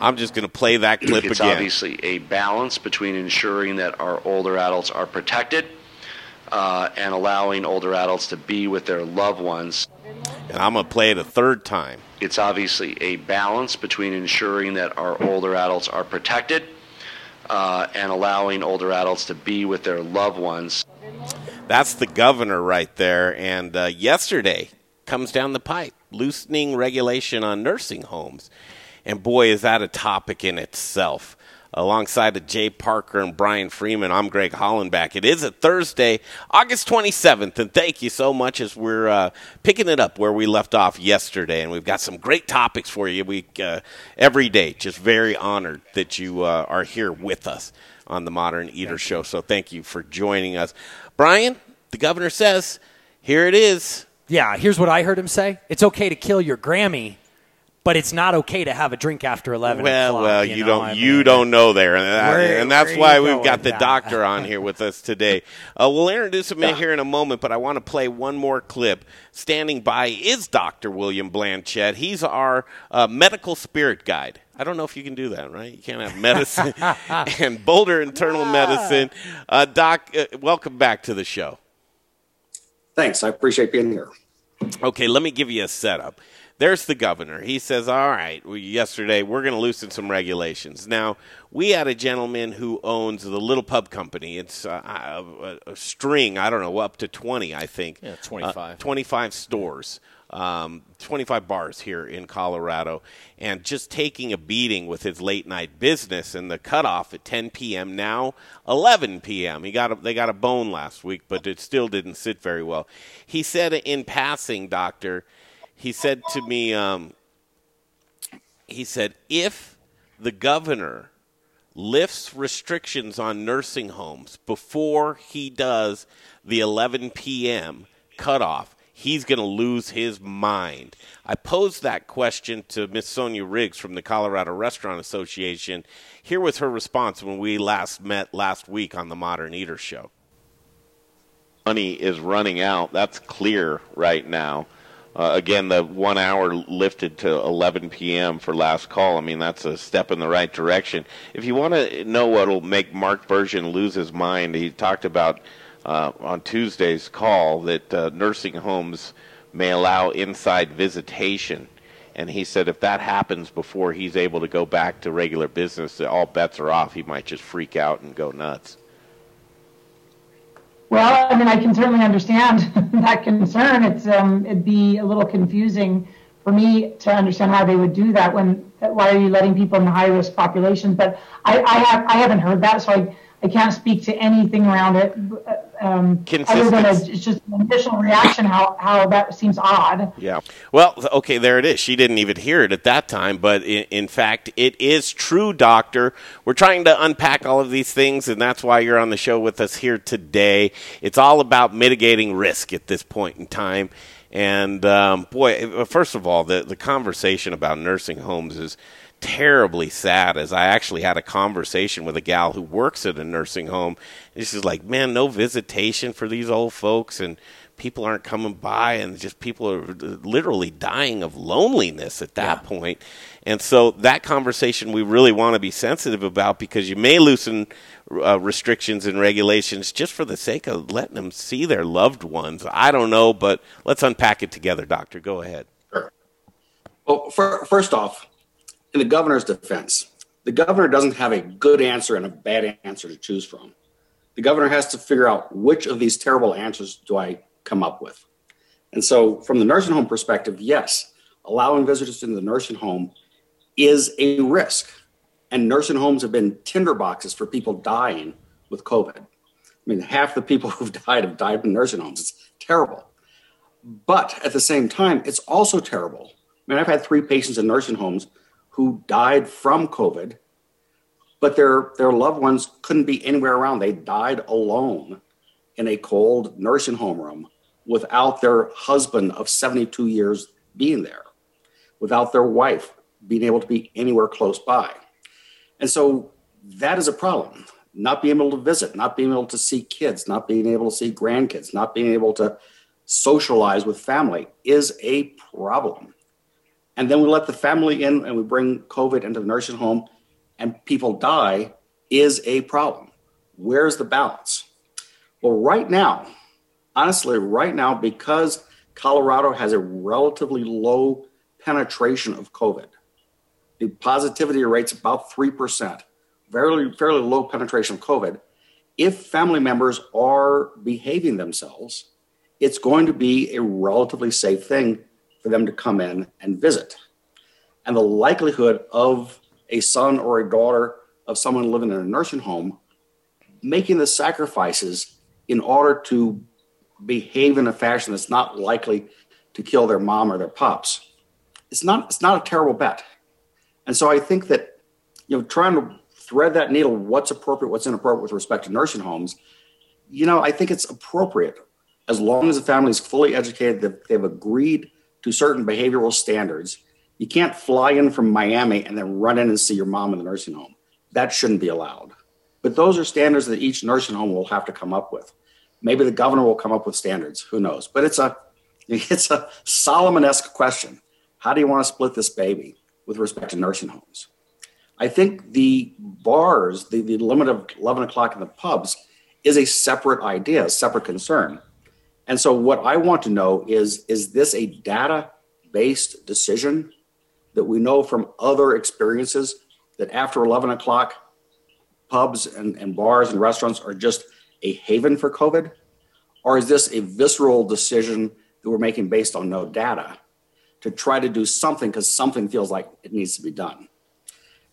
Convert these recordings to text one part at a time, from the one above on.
I'm just going to play that clip it's again. obviously a balance between ensuring that our older adults are protected uh, and allowing older adults to be with their loved ones. And I'm going to play it a third time. It's obviously a balance between ensuring that our older adults are protected uh, and allowing older adults to be with their loved ones. That's the governor right there. And uh, yesterday comes down the pipe loosening regulation on nursing homes. And boy, is that a topic in itself. Alongside of Jay Parker and Brian Freeman, I'm Greg Hollenbach. It is a Thursday, August 27th, and thank you so much as we're uh, picking it up where we left off yesterday. And we've got some great topics for you we, uh, every day. Just very honored that you uh, are here with us on the Modern Eater Show. So thank you for joining us. Brian, the governor says, here it is. Yeah, here's what I heard him say. It's okay to kill your Grammy, but it's not okay to have a drink after 11 Well, o'clock, well, you, you, know? don't I you don't know there, and, that- Where- and that's why we've got the with that? doctor on here with us today. Uh, we'll introduce him in here in a moment, but I want to play one more clip. Standing by is Doctor William Blanchet. He's our uh, medical spirit guide. I don't know if you can do that, right? You can't have medicine and Boulder Internal Medicine. Uh, Doc, uh, welcome back to the show. Thanks. I appreciate being here. Okay, let me give you a setup. There's the governor. He says, All right, we, yesterday we're going to loosen some regulations. Now, we had a gentleman who owns the Little Pub Company. It's uh, a, a string, I don't know, up to 20, I think. Yeah, 25. Uh, 25 stores, um, 25 bars here in Colorado, and just taking a beating with his late night business and the cutoff at 10 p.m. now 11 p.m. He got a, they got a bone last week, but it still didn't sit very well. He said in passing, doctor, he said to me, um, he said if the governor lifts restrictions on nursing homes before he does the 11 p.m. cutoff, he's going to lose his mind. I posed that question to Miss Sonia Riggs from the Colorado Restaurant Association. Here was her response when we last met last week on the Modern Eater Show. Money is running out. That's clear right now. Uh, again, the one hour lifted to 11 p.m. for last call. I mean, that's a step in the right direction. If you want to know what will make Mark Berzins lose his mind, he talked about uh, on Tuesday's call that uh, nursing homes may allow inside visitation. And he said if that happens before he's able to go back to regular business, all bets are off. He might just freak out and go nuts. Well, I mean, I can certainly understand that concern. It's um, it'd be a little confusing for me to understand how they would do that. When why are you letting people in the high risk populations? But I, I have I haven't heard that, so I I can't speak to anything around it. Um, other than a, it's just an initial reaction, how how that seems odd. Yeah. Well, okay, there it is. She didn't even hear it at that time, but in, in, fact, it is true, Doctor. We're trying to unpack all of these things, and that's why you're on the show with us here today. It's all about mitigating risk at this point in time. And um, boy, first of all, the the conversation about nursing homes is terribly sad as I actually had a conversation with a gal who works at a nursing home. And she's like, man, no visitation for these old folks and people aren't coming by and just people are literally dying of loneliness at that yeah. point. And so that conversation we really want to be sensitive about because you may loosen uh, restrictions and regulations just for the sake of letting them see their loved ones. I don't know, but let's unpack it together, doctor. Go ahead. Sure. Well, for, first off, in the governor's defense, the governor doesn't have a good answer and a bad answer to choose from. The governor has to figure out which of these terrible answers do I come up with. And so, from the nursing home perspective, yes, allowing visitors into the nursing home is a risk. And nursing homes have been tinderboxes for people dying with COVID. I mean, half the people who've died have died in nursing homes. It's terrible. But at the same time, it's also terrible. I mean, I've had three patients in nursing homes who died from COVID, but their, their loved ones couldn't be anywhere around. They died alone in a cold nursing home room without their husband of 72 years being there, without their wife being able to be anywhere close by. And so that is a problem. Not being able to visit, not being able to see kids, not being able to see grandkids, not being able to socialize with family is a problem. And then we let the family in and we bring COVID into the nursing home and people die is a problem. Where's the balance? Well, right now, honestly, right now, because Colorado has a relatively low penetration of COVID, the positivity rate's about 3%, fairly, fairly low penetration of COVID. If family members are behaving themselves, it's going to be a relatively safe thing for them to come in and visit. And the likelihood of a son or a daughter of someone living in a nursing home making the sacrifices in order to behave in a fashion that's not likely to kill their mom or their pops it's not it's not a terrible bet and so i think that you know trying to thread that needle what's appropriate what's inappropriate with respect to nursing homes you know i think it's appropriate as long as the family is fully educated that they've agreed to certain behavioral standards. You can't fly in from miami and then run in and see your mom in the nursing home. That shouldn't be allowed. But those are standards that each nursing home will have to come up with. Maybe the governor will come up with standards. Who knows? But it's a it's a solomon-esque question. How do you want to split this baby with respect to nursing homes? I think the bars the, the limit of 11 o'clock in the pubs is a separate idea a separate concern and so what i want to know is is this a data based decision that we know from other experiences that after 11 o'clock pubs and, and bars and restaurants are just a haven for covid or is this a visceral decision that we're making based on no data to try to do something because something feels like it needs to be done.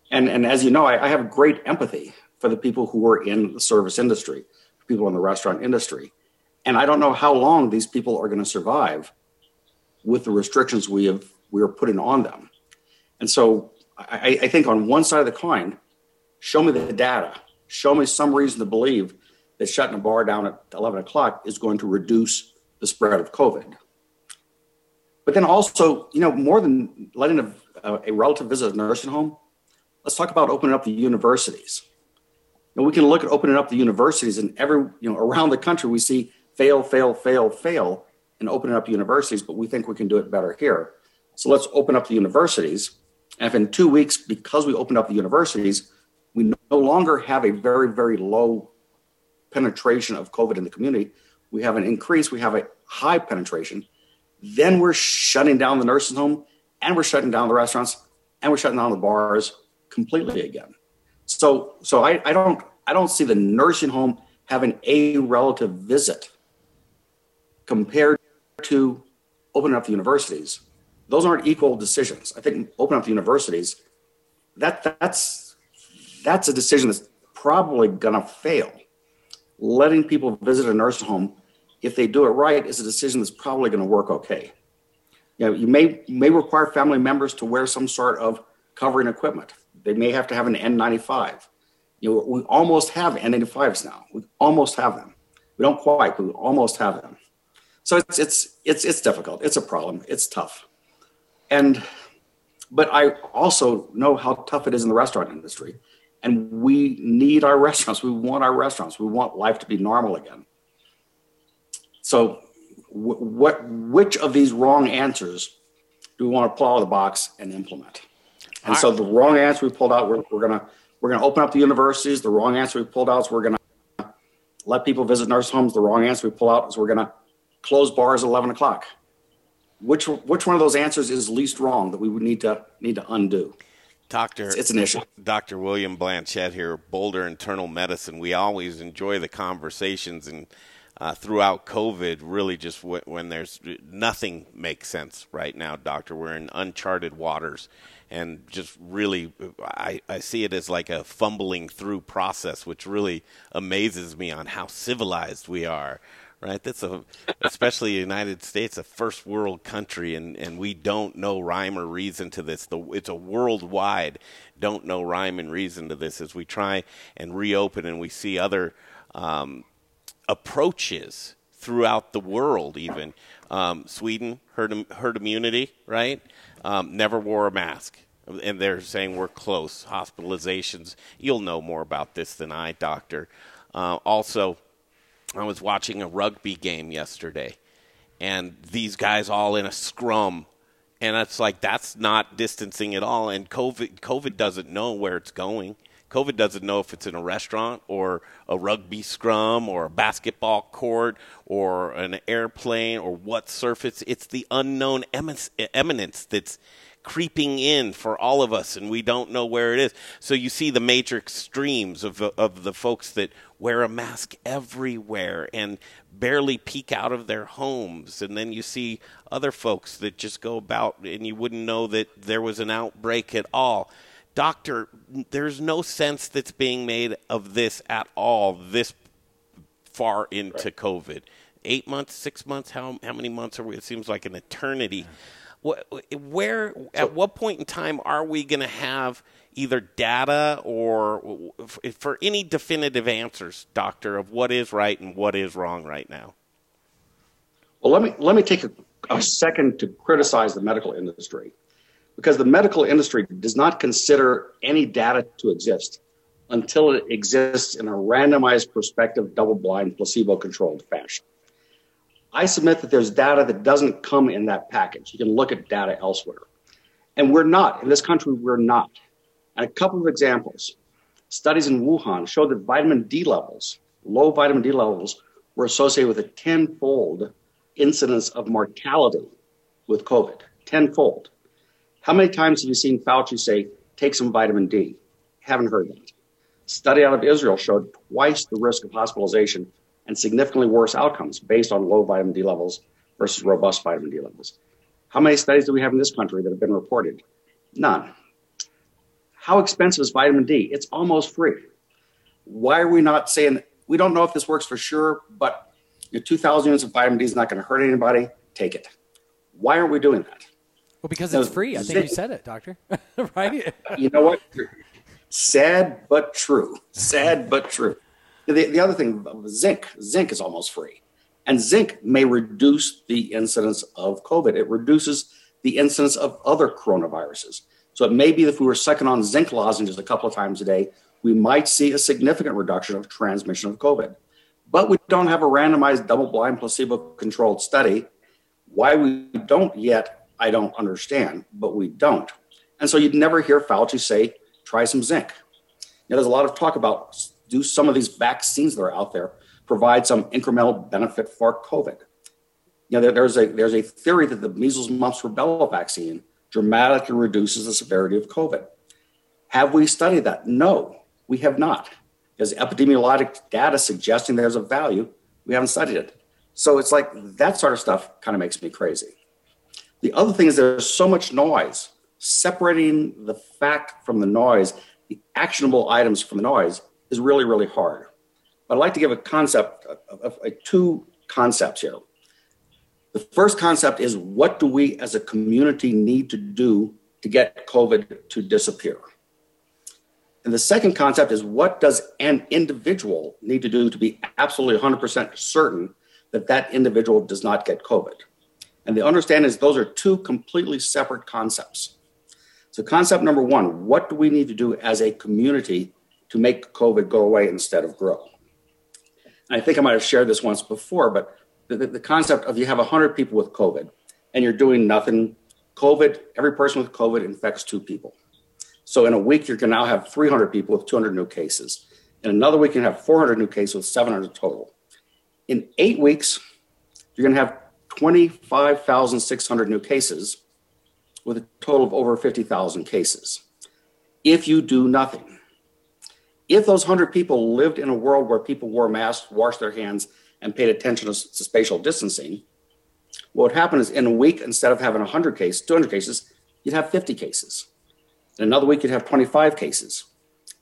And, and as you know, I, I have great empathy for the people who are in the service industry, people in the restaurant industry. And I don't know how long these people are going to survive with the restrictions we have we are putting on them. And so I, I think on one side of the coin, show me the data, show me some reason to believe that shutting a bar down at 11 o'clock is going to reduce the spread of COVID. But then also, you know, more than letting a, a relative visit a nursing home, let's talk about opening up the universities. And we can look at opening up the universities, and every you know around the country we see fail, fail, fail, fail in opening up universities, but we think we can do it better here. So let's open up the universities. And if in two weeks, because we opened up the universities, we no longer have a very, very low penetration of COVID in the community, we have an increase, we have a high penetration, then we're shutting down the nursing home and we're shutting down the restaurants and we're shutting down the bars completely again. So so I, I don't I don't see the nursing home having a relative visit compared to opening up the universities. Those aren't equal decisions. I think opening up the universities, that that's that's a decision that's probably gonna fail. Letting people visit a nursing home if they do it right, is a decision that's probably going to work okay. You know, you may may require family members to wear some sort of covering equipment. They may have to have an N95. You know, we almost have N95s now. We almost have them. We don't quite, but we almost have them. So it's it's it's it's difficult. It's a problem. It's tough. And but I also know how tough it is in the restaurant industry. And we need our restaurants. We want our restaurants. We want life to be normal again. So, w- what which of these wrong answers do we want to pull out of the box and implement? And right. so, the wrong answer we pulled out, we're, we're gonna we're gonna open up the universities. The wrong answer we pulled out is we're gonna let people visit nurse homes. The wrong answer we pull out is we're gonna close bars at eleven o'clock. Which which one of those answers is least wrong that we would need to need to undo? Doctor, it's, an issue. Dr. William Blanchet here, Boulder Internal Medicine. We always enjoy the conversations and uh, throughout COVID, really just w- when there's nothing makes sense right now, Doctor. We're in uncharted waters. And just really, I, I see it as like a fumbling through process, which really amazes me on how civilized we are right? That's a, especially the United States, a first world country, and, and we don't know rhyme or reason to this. The, it's a worldwide don't know rhyme and reason to this as we try and reopen and we see other um, approaches throughout the world, even. Um, Sweden, herd, herd immunity, right? Um, never wore a mask. And they're saying we're close. Hospitalizations. You'll know more about this than I, doctor. Uh, also, I was watching a rugby game yesterday, and these guys all in a scrum and it's like that's not distancing at all. And COVID, COVID doesn't know where it's going. COVID doesn't know if it's in a restaurant or a rugby scrum or a basketball court or an airplane or what surface. It's the unknown eminence that's creeping in for all of us, and we don't know where it is. So you see the major extremes of the, of the folks that wear a mask everywhere and barely peek out of their homes, and then you see other folks that just go about, and you wouldn't know that there was an outbreak at all. Doctor, there's no sense that's being made of this at all this far into right. COVID. Eight months, six months, how, how many months are we? It seems like an eternity. Yeah where at what point in time are we going to have either data or for any definitive answers doctor of what is right and what is wrong right now? Well let me let me take a, a second to criticize the medical industry because the medical industry does not consider any data to exist until it exists in a randomized prospective double-blind placebo-controlled fashion I submit that there's data that doesn't come in that package. You can look at data elsewhere. And we're not. In this country, we're not. And a couple of examples. Studies in Wuhan showed that vitamin D levels, low vitamin D levels, were associated with a tenfold incidence of mortality with COVID. Tenfold. How many times have you seen Fauci say, take some vitamin D? Haven't heard that. Study out of Israel showed twice the risk of hospitalization and significantly worse outcomes based on low vitamin D levels versus robust vitamin D levels. How many studies do we have in this country that have been reported? None. How expensive is vitamin D? It's almost free. Why are we not saying we don't know if this works for sure, but your 2,000 units of vitamin D is not going to hurt anybody? Take it. Why aren't we doing that? Well, because it's free. I think you said it, doctor. right? You know what? Sad but true. Sad but true. The, the other thing, zinc. Zinc is almost free. And zinc may reduce the incidence of COVID. It reduces the incidence of other coronaviruses. So it may be that if we were sucking on zinc lozenges a couple of times a day, we might see a significant reduction of transmission of COVID. But we don't have a randomized double blind placebo controlled study. Why we don't yet, I don't understand, but we don't. And so you'd never hear Fauci say, try some zinc. Now, there's a lot of talk about do some of these vaccines that are out there provide some incremental benefit for COVID? You know, there, there's a there's a theory that the measles, mumps, rubella vaccine dramatically reduces the severity of COVID. Have we studied that? No, we have not. There's epidemiologic data suggesting there's a value. We haven't studied it. So it's like that sort of stuff kind of makes me crazy. The other thing is there's so much noise. Separating the fact from the noise, the actionable items from the noise, is really, really hard. But I'd like to give a concept, of, of, of two concepts here. The first concept is what do we as a community need to do to get COVID to disappear? And the second concept is what does an individual need to do to be absolutely 100% certain that that individual does not get COVID? And the understanding is those are two completely separate concepts. So, concept number one what do we need to do as a community to make COVID go away instead of grow. I think I might have shared this once before, but the, the, the concept of you have 100 people with COVID and you're doing nothing, COVID, every person with COVID infects two people. So in a week, you can now have 300 people with 200 new cases. In another week, you can have 400 new cases with 700 total. In eight weeks, you're going to have 25,600 new cases with a total of over 50,000 cases. If you do nothing, if those 100 people lived in a world where people wore masks, washed their hands, and paid attention to, to spatial distancing, what would happen is in a week, instead of having 100 cases, 200 cases, you'd have 50 cases. In another week, you'd have 25 cases.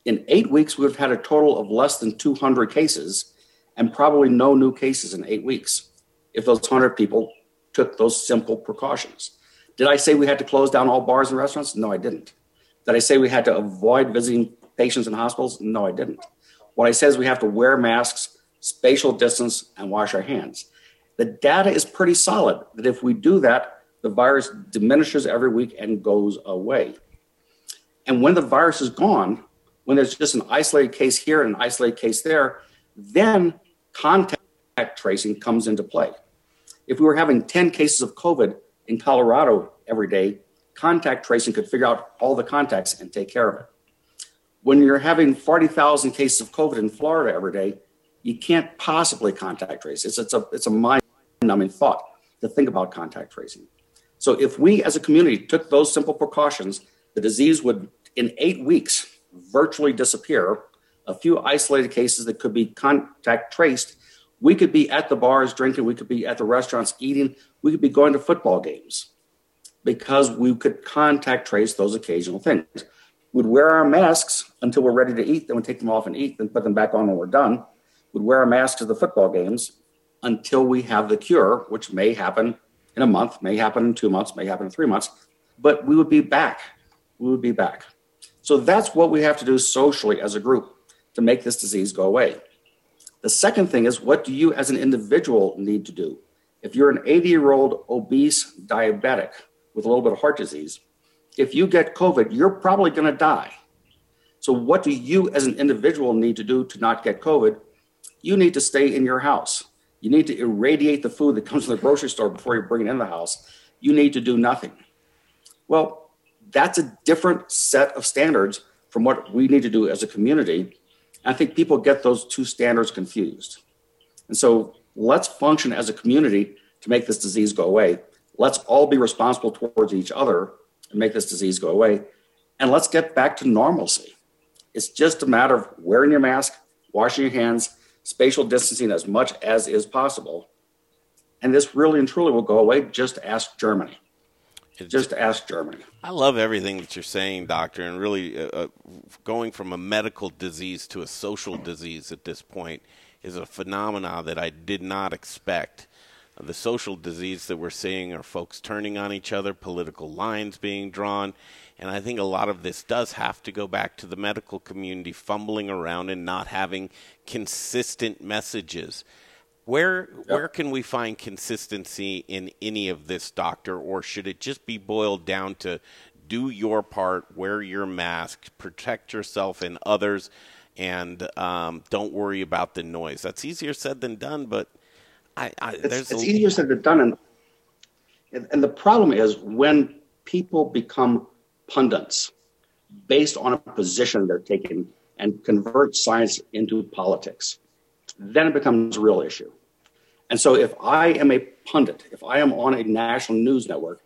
In eight weeks, we would have had a total of less than 200 cases and probably no new cases in eight weeks if those 100 people took those simple precautions. Did I say we had to close down all bars and restaurants? No, I didn't. Did I say we had to avoid visiting patients in hospitals? No, I didn't. What I said is we have to wear masks, spatial distance, and wash our hands. The data is pretty solid that if we do that, the virus diminishes every week and goes away. And when the virus is gone, when there's just an isolated case here and an isolated case there, then contact tracing comes into play. If we were having 10 cases of COVID in Colorado every day, contact tracing could figure out all the contacts and take care of it. When you're having 40,000 cases of COVID in Florida every day, you can't possibly contact trace. It's, it's a, it's a mind numbing thought to think about contact tracing. So if we as a community took those simple precautions, the disease would, in eight weeks, virtually disappear. A few isolated cases that could be contact traced. We could be at the bars drinking, we could be at the restaurants eating, we could be going to football games because we could contact trace those occasional things. We'd wear our masks until we're ready to eat, then we'd take them off and eat, then put them back on when we're done. We'd wear our masks to the football games until we have the cure, which may happen in a month, may happen in two months, may happen in three months, but we would be back. We would be back. So that's what we have to do socially as a group to make this disease go away. The second thing is what do you as an individual need to do? If you're an 80 year old obese diabetic with a little bit of heart disease, if you get COVID, you're probably going to die. So, what do you as an individual need to do to not get COVID? You need to stay in your house. You need to irradiate the food that comes from the grocery store before you bring it in the house. You need to do nothing. Well, that's a different set of standards from what we need to do as a community. I think people get those two standards confused. And so let's function as a community to make this disease go away. Let's all be responsible towards each other and make this disease go away. And let's get back to normalcy. It's just a matter of wearing your mask, washing your hands, spatial distancing as much as is possible. And this really and truly will go away. Just ask Germany. It's, just ask Germany. I love everything that you're saying, doctor, and really uh, uh, going from a medical disease to a social disease at this point is a phenomena that I did not expect. The social disease that we're seeing are folks turning on each other, political lines being drawn, and I think a lot of this does have to go back to the medical community fumbling around and not having consistent messages. Where yep. where can we find consistency in any of this, doctor, or should it just be boiled down to do your part, wear your mask, protect yourself and others, and um, don't worry about the noise? That's easier said than done, but I, I, it's, it's a... easier said than done, and and the problem is when people become pundits based on a position they're taking and convert science into politics, then it becomes a real issue. And so if I am a pundit, if I am on a national news network,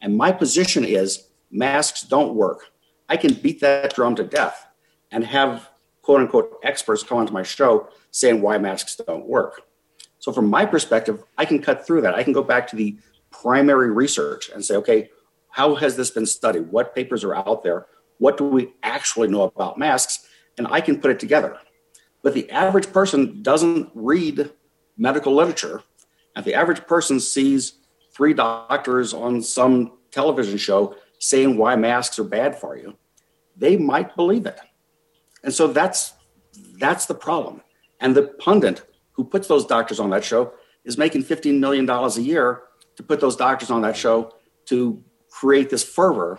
and my position is masks don't work, I can beat that drum to death and have quote unquote experts come onto my show saying why masks don't work. So from my perspective, I can cut through that. I can go back to the primary research and say, okay, how has this been studied? What papers are out there? What do we actually know about masks? And I can put it together. But the average person doesn't read medical literature. And the average person sees three doctors on some television show saying why masks are bad for you. They might believe it. And so that's that's the problem. And the pundit who puts those doctors on that show is making $15 million a year to put those doctors on that show to create this fervor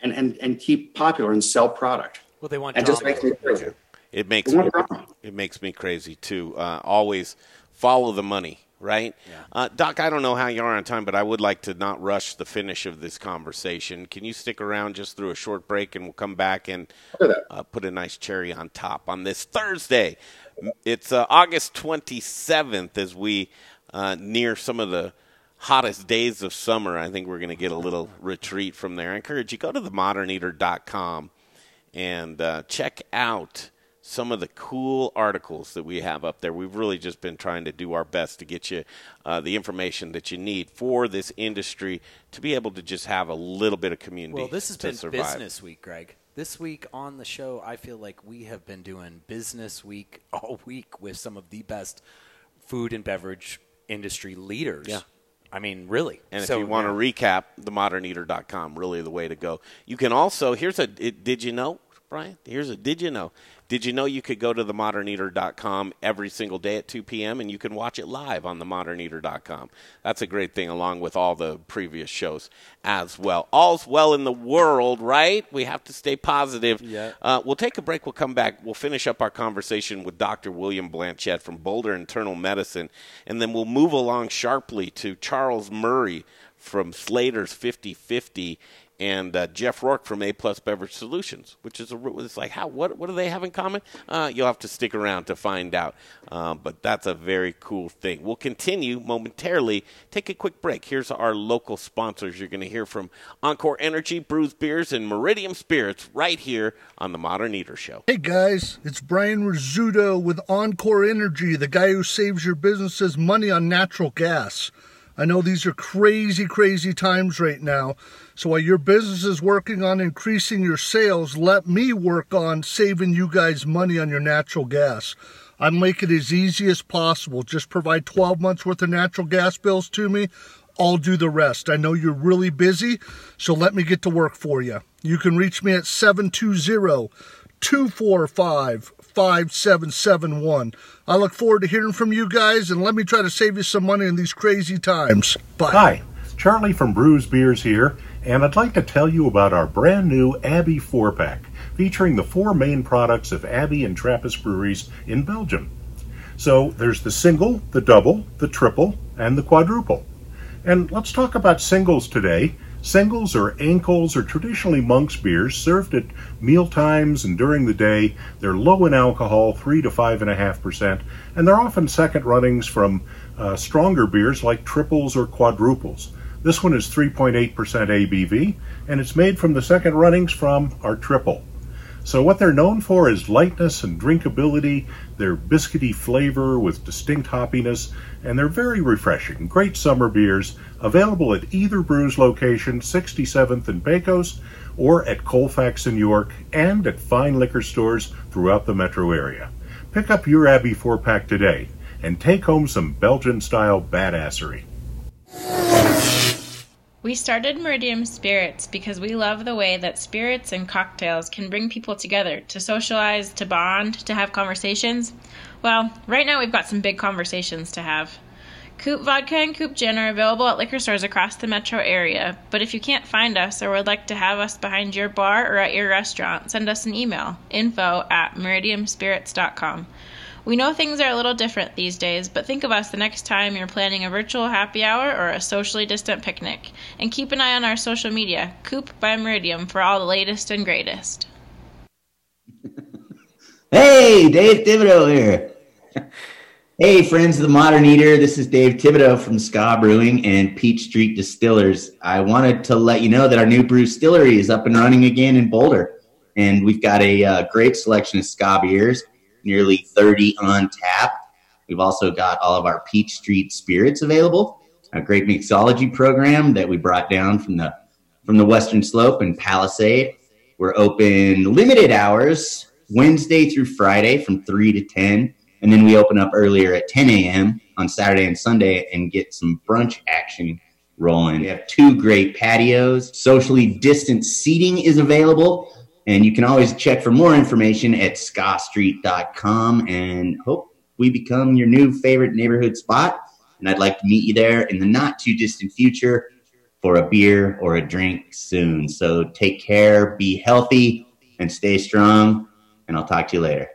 and, and, and keep popular and sell product. Well, they want and just makes me crazy. It makes me, it makes me crazy too. Uh, always follow the money, right? Yeah. Uh, Doc, I don't know how you are on time, but I would like to not rush the finish of this conversation. Can you stick around just through a short break, and we'll come back and uh, put a nice cherry on top on this Thursday. It's uh, August 27th as we uh, near some of the hottest days of summer, I think we're going to get a little retreat from there. I encourage you go to themoderneater.com and uh, check out some of the cool articles that we have up there. We've really just been trying to do our best to get you uh, the information that you need for this industry to be able to just have a little bit of community. Well, this has been survive. business week, Greg. This week on the show, I feel like we have been doing business week all week with some of the best food and beverage industry leaders. Yeah. I mean, really. And so, if you want yeah. to recap, themoderneater.com, really the way to go. You can also, here's a, it, did you know, Brian? Here's a, did you know? Did you know you could go to themoderneater.com every single day at 2 p.m. and you can watch it live on themoderneater.com? That's a great thing, along with all the previous shows as well. All's well in the world, right? We have to stay positive. Yeah. Uh, we'll take a break. We'll come back. We'll finish up our conversation with Dr. William Blanchet from Boulder Internal Medicine, and then we'll move along sharply to Charles Murray from Slater's 50 50 and uh, Jeff Rourke from A Plus Beverage Solutions, which is a, it's like how what what do they have in common? Uh, you'll have to stick around to find out. Um, but that's a very cool thing. We'll continue momentarily. Take a quick break. Here's our local sponsors. You're going to hear from Encore Energy, Bruz Beers, and Meridium Spirits right here on the Modern Eater Show. Hey guys, it's Brian Rizzuto with Encore Energy, the guy who saves your businesses money on natural gas. I know these are crazy, crazy times right now. So while your business is working on increasing your sales, let me work on saving you guys money on your natural gas. I make it as easy as possible. Just provide 12 months worth of natural gas bills to me. I'll do the rest. I know you're really busy, so let me get to work for you. You can reach me at 720 245 5771. I look forward to hearing from you guys and let me try to save you some money in these crazy times. Bye. Hi, Charlie from Bruz Beers here, and I'd like to tell you about our brand new Abbey 4 pack featuring the four main products of Abbey and Trappist breweries in Belgium. So there's the single, the double, the triple, and the quadruple. And let's talk about singles today. Singles or enkels are traditionally monk's beers served at meal times and during the day. They're low in alcohol, 3 to 5.5%, and they're often second runnings from uh, stronger beers like triples or quadruples. This one is 3.8% ABV, and it's made from the second runnings from our triple. So, what they're known for is lightness and drinkability, their biscuity flavor with distinct hoppiness, and they're very refreshing. Great summer beers available at either Bruz location, 67th and Pecos, or at Colfax in York, and at fine liquor stores throughout the metro area. Pick up your Abbey 4 pack today and take home some Belgian style badassery. We started Meridium Spirits because we love the way that spirits and cocktails can bring people together to socialize, to bond, to have conversations. Well, right now we've got some big conversations to have. Coop Vodka and Coop Gin are available at liquor stores across the metro area, but if you can't find us or would like to have us behind your bar or at your restaurant, send us an email info at meridiumspirits.com. We know things are a little different these days, but think of us the next time you're planning a virtual happy hour or a socially distant picnic. And keep an eye on our social media, Coop by Meridium, for all the latest and greatest. hey, Dave Thibodeau here. hey, friends of the Modern Eater. This is Dave Thibodeau from Ska Brewing and Peach Street Distillers. I wanted to let you know that our new brew distillery is up and running again in Boulder. And we've got a uh, great selection of Ska beers nearly 30 on tap. We've also got all of our Peach Street spirits available, a great mixology program that we brought down from the from the Western Slope and Palisade. We're open limited hours Wednesday through Friday from 3 to 10. And then we open up earlier at 10 a.m. on Saturday and Sunday and get some brunch action rolling. We have two great patios. Socially distant seating is available. And you can always check for more information at skastreet.com and hope we become your new favorite neighborhood spot. And I'd like to meet you there in the not too distant future for a beer or a drink soon. So take care, be healthy, and stay strong. And I'll talk to you later.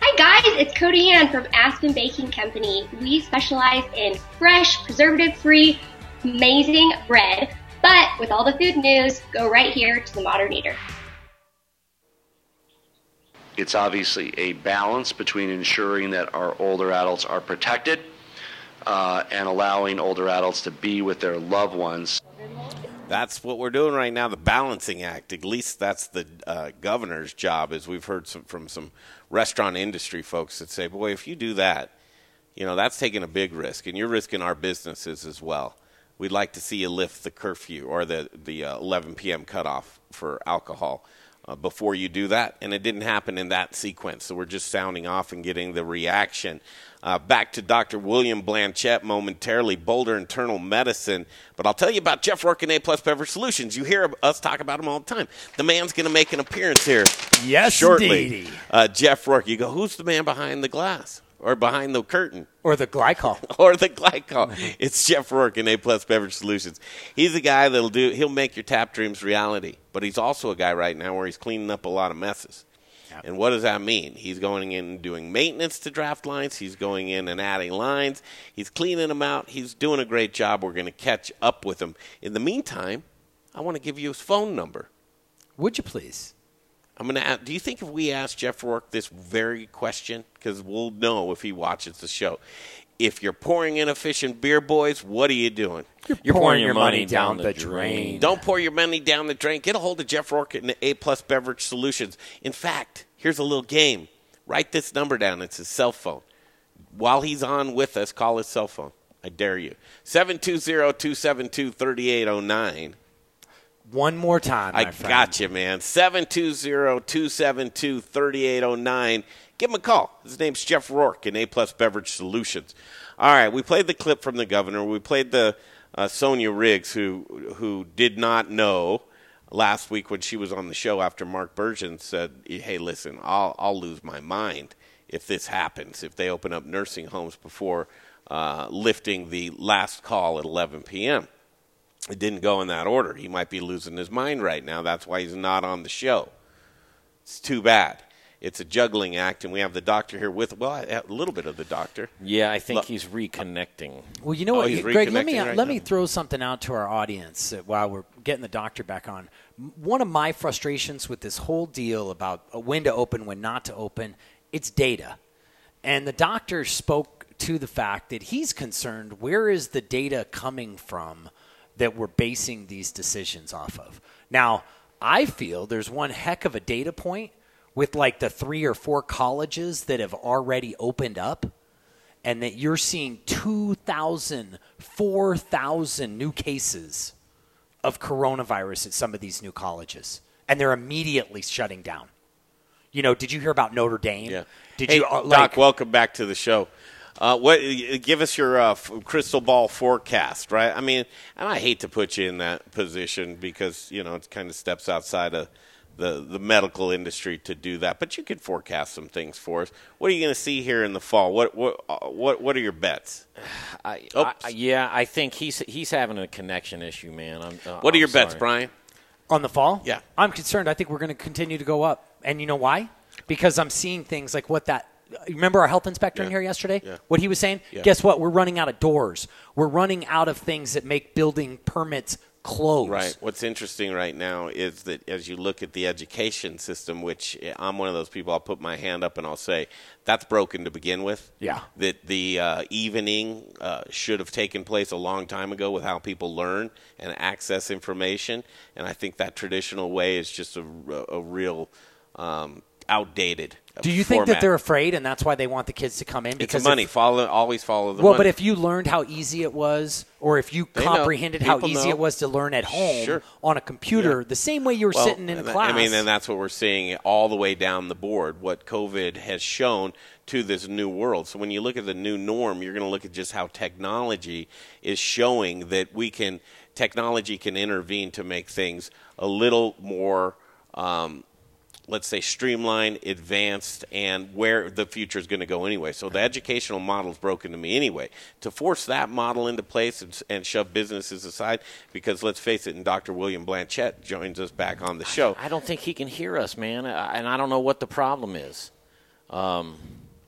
Hi guys, it's Cody Ann from Aspen Baking Company. We specialize in fresh, preservative-free, amazing bread. But with all the food news, go right here to the Modern Eater. It's obviously a balance between ensuring that our older adults are protected uh, and allowing older adults to be with their loved ones. That's what we're doing right now, the balancing act. At least that's the uh, governor's job, as we've heard some, from some restaurant industry folks that say, boy, if you do that, you know, that's taking a big risk, and you're risking our businesses as well. We'd like to see you lift the curfew or the, the uh, 11 p.m. cutoff for alcohol uh, before you do that. And it didn't happen in that sequence. So we're just sounding off and getting the reaction. Uh, back to Dr. William Blanchet momentarily, Boulder Internal Medicine. But I'll tell you about Jeff Rourke and A Plus Beverage Solutions. You hear us talk about him all the time. The man's going to make an appearance here yes, shortly. Uh, Jeff Rourke, you go, who's the man behind the glass? Or behind the curtain. Or the glycol. or the glycol. Mm-hmm. It's Jeff Rourke in A Plus Beverage Solutions. He's a guy that'll do he'll make your tap dreams reality. But he's also a guy right now where he's cleaning up a lot of messes. And what does that mean? He's going in and doing maintenance to draft lines. He's going in and adding lines. He's cleaning them out. He's doing a great job. We're going to catch up with him. In the meantime, I want to give you his phone number. Would you please? I'm going to ask, do you think if we ask Jeff Rourke this very question, because we'll know if he watches the show, if you're pouring inefficient beer, boys, what are you doing? You're pouring your money down the drain. Don't pour your money down the drain. Get a hold of Jeff Rourke at A Plus Beverage Solutions. In fact, here's a little game. Write this number down. It's his cell phone. While he's on with us, call his cell phone. I dare you. 720-272-3809. One more time, I friend. got you, man. 720-272-3809. Give him a call. His name's Jeff Rourke in A Plus Beverage Solutions. All right, we played the clip from the governor. We played the uh, Sonia Riggs, who who did not know last week when she was on the show after Mark Berzins said, "Hey, listen, I'll I'll lose my mind if this happens. If they open up nursing homes before uh, lifting the last call at 11 p.m." It didn't go in that order. He might be losing his mind right now. That's why he's not on the show. It's too bad. It's a juggling act, and we have the doctor here with well, a little bit of the doctor. Yeah, I think Look- he's reconnecting. Well, you know Oh, what, he's Greg? Let me right let now. me throw something out to our audience uh, while we're getting the doctor back on. One of my frustrations with this whole deal about uh, when to open, when not to open, it's data, and the doctor spoke to the fact that he's concerned. Where is the data coming from that we're basing these decisions off of? Now, I feel there's one heck of a data point with like the three or four colleges that have already opened up and that you're seeing 2,000, 4,000 new cases of coronavirus at some of these new colleges. And they're immediately shutting down. You know, did you hear about Notre Dame? Yeah. Did hey, you, uh, Doc? like, welcome back to the show. Uh, what? Give us your uh, crystal ball forecast, right? I mean, and I hate to put you in that position because you know it kind of steps outside of the the medical industry to do that. But you could forecast some things for us. What are you going to see here in the fall? What what uh, what what are your bets? I, I, yeah, I think he's he's having a connection issue, man. I'm, uh, What are I'm your bets. Brian? on the fall? Yeah. I'm concerned. I think we're going to continue to go up. And you know why? Because I'm seeing things like what that. Remember our health inspector in here yesterday? Yeah. What he was saying? Yeah. Guess what? We're running out of doors. We're running out of things that make building permits close. Right. What's interesting right now is that as you look at the education system, which I'm one of those people, I'll put my hand up and I'll say that's broken to begin with. Yeah. That the uh, evening uh, should have taken place a long time ago with how people learn and access information, and I think that traditional way is just a, a real um, outdated. Do you think that they're afraid and that's why they want the kids to come in? It's Because the money. if- follow always follow the well, money. but if you learned how easy it was, or if you They comprehended how easy know. it was to learn at home Sure. on a computer, Yeah. the same way you were Well, sitting in that- class. I mean, and that's what we're seeing all the way down the board. What COVID has shown to this new world. So when you look at the new norm, you're going to look at just how technology is showing that we can technology can intervene to make things a little more. Um, let's say streamlined, advanced, and where the future is going to go anyway. So the educational model is broken to me anyway. To force that model into place and, and shove businesses aside, because let's face it, and Dr. William Blanchet joins us back on the show. I don't think he can hear us, man, and I don't know what the problem is. Um,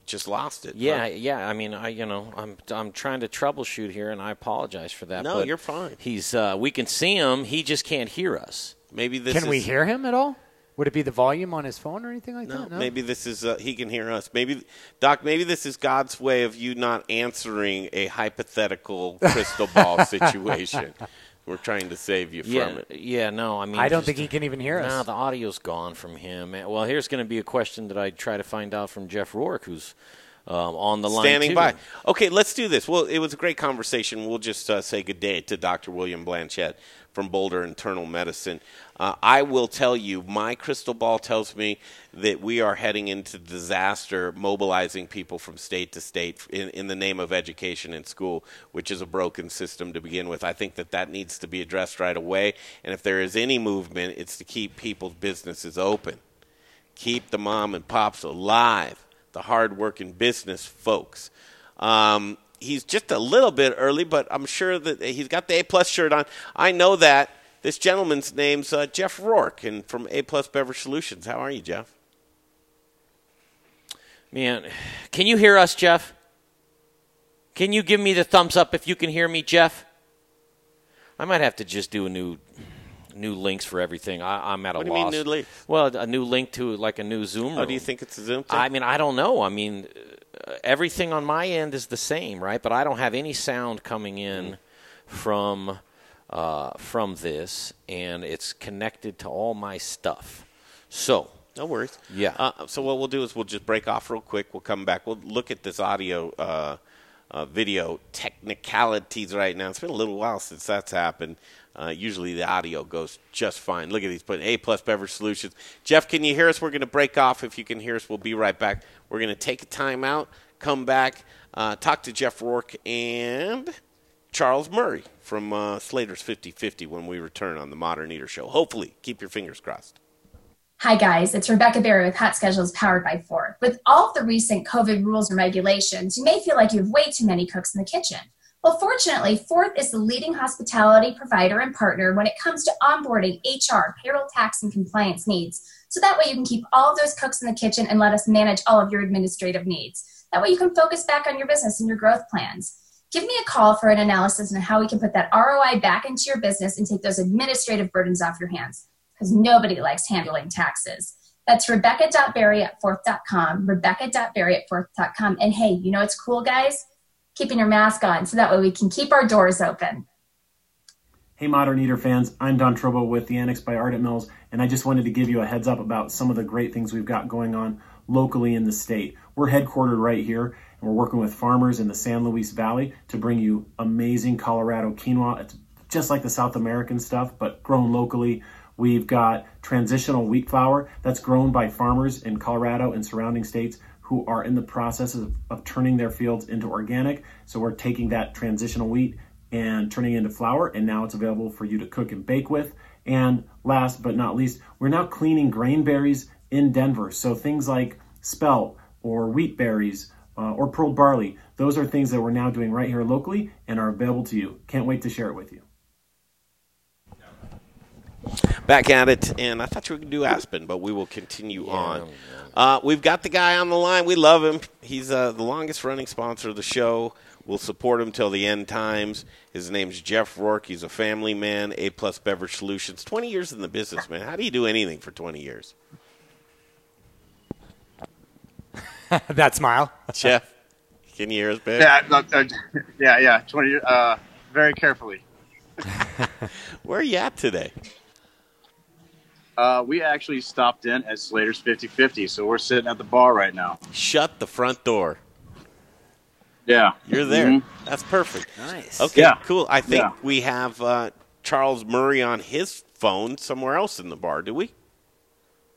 Just lost it. yeah, huh? yeah. I mean, I you know, I'm I'm trying to troubleshoot here, and I apologize for that. No, but you're fine. He's uh, we can see him. He just can't hear us. Maybe this Can is, we hear him at all? Would it be the volume on his phone or anything like No, that? No. maybe this is uh, he can hear us. Maybe Doc, maybe this is God's way of you not answering a hypothetical crystal ball situation. We're trying to save you Yeah, from it. yeah. No, I mean, I don't just- think he can even hear No, us. the audio's gone from him. Well, here's going to be a question that I try to find out from Jeff Rourke, who's um, on the line standing too. by. Okay, let's do this. Well, it was a great conversation. We'll just uh, say good day to Dr. William Blanchet from Boulder Internal Medicine. Uh, I will tell you, my crystal ball tells me that we are heading into disaster, mobilizing people from state to state in, in the name of education in school, which is a broken system to begin with. I think that that needs to be addressed right away. And if there is any movement, it's to keep people's businesses open keep the mom and pops alive, the hard-working business folks. Um, he's just a little bit early, but I'm sure that he's got the A plus shirt on. I know that. This gentleman's name's uh, Jeff Rourke, and from A Plus Beverage Solutions. How are you, Jeff? Man, can you hear us, Jeff? Can you give me the thumbs up if you can hear me, Jeff? I might have to just do a new new links for everything. I, am at a What do loss. you mean new link? Well, a new link to like a new Zoom. Oh, room. do you think it's a Zoom thing? I mean, I don't know. I mean, uh, everything on my end is the same, right? But I don't have any sound coming in from uh, from this, and it's connected to all my stuff. So, No worries. Yeah. Uh, so what we'll do is we'll just break off real quick. We'll come back. We'll look at this audio, uh, uh, video technicalities right now. It's been a little while since that's happened. Uh, usually the audio goes just fine. Look at these putting A plus beverage solutions. Jeff, can you hear us? We're going to break off. If you can hear us, we'll be right back. We're going to take a time out, come back, uh, talk to Jeff Rourke and Charles Murray from uh, Slater's 50-50 when we return on the Modern Eater Show. Hopefully, keep your fingers crossed. Hi, guys. It's Rebecca Berry with Hot Schedules powered by Fourth. With all of the recent COVID rules and regulations, you may feel like you have way too many cooks in the kitchen. Well, fortunately, Fourth is the leading hospitality provider and partner when it comes to onboarding HR, payroll, tax, and compliance needs. So that way you can keep all of those cooks in the kitchen and let us manage all of your administrative needs. That way you can focus back on your business and your growth plans. Give me a call for an analysis on how we can put that ROI back into your business and take those administrative burdens off your hands because nobody likes handling taxes. That's rebecca.berry at fourth.com, rebecca.berry at fourth.com. And hey, you know what's cool, guys? Keeping your mask on so that way we can keep our doors open. Hey, Modern Eater fans, I'm Don Trobo with the Annex by Ardent Mills, and I just wanted to give you a heads up about some of the great things we've got going on locally in the state. We're headquartered right here, and we're working with farmers in the San Luis Valley to bring you amazing Colorado quinoa. It's just like the South American stuff, but grown locally. We've got transitional wheat flour that's grown by farmers in Colorado and surrounding states who are in the process of, of turning their fields into organic. So we're taking that transitional wheat and turning it into flour, and now it's available for you to cook and bake with. And last but not least, we're now cleaning grain berries in Denver. So things like spelt or wheat berries uh, or pearl barley, those are things that we're now doing right here locally and are available to you. Can't wait to share it with you. back at it, and I thought you were going to do Aspen, but we will continue on. Uh, we've got the guy on the line. We love him. He's uh, the longest running sponsor of the show. We'll support him till the end times. His name's Jeff Rourke. He's a family man, A plus beverage solutions. Twenty years in the business, man. How do you do anything for twenty years? that smile, Jeff. Can you hear us, babe? Yeah, no, uh, yeah, yeah. Twenty. Uh, very carefully. Where are you at today? Uh, we actually stopped in at Slater's 50-50, so we're sitting at the bar right now. Shut the front door. Yeah, You're there. Mhm. That's perfect. Nice. Okay, Yeah. cool. I think Yeah. we have uh, Charles Murray on his phone somewhere else in the bar. Do we?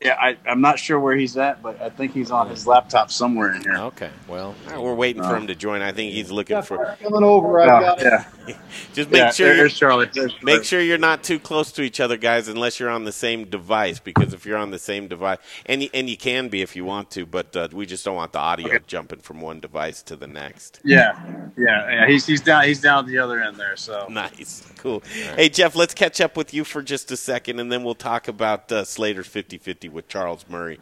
Yeah, I, I'm not sure where he's at, but I think he's on his laptop somewhere in here. Okay, well, All right, we're waiting for him to join. I think he's looking for. Coming over, I got yeah, Just make yeah. sure there- you're there's Charlie. Make sure you're not too close to each other, guys, unless you're on the same device. Because if you're on the same device, and you, and you can be if you want to, but uh, we just don't want the audio jumping from one device to the next. Yeah, yeah, yeah. He's he's down he's down at the other end there. So Nice, cool. Hey Jeff, let's catch up with you for just a second, and then we'll talk about uh, Slater's 50-50 with Charles Murray.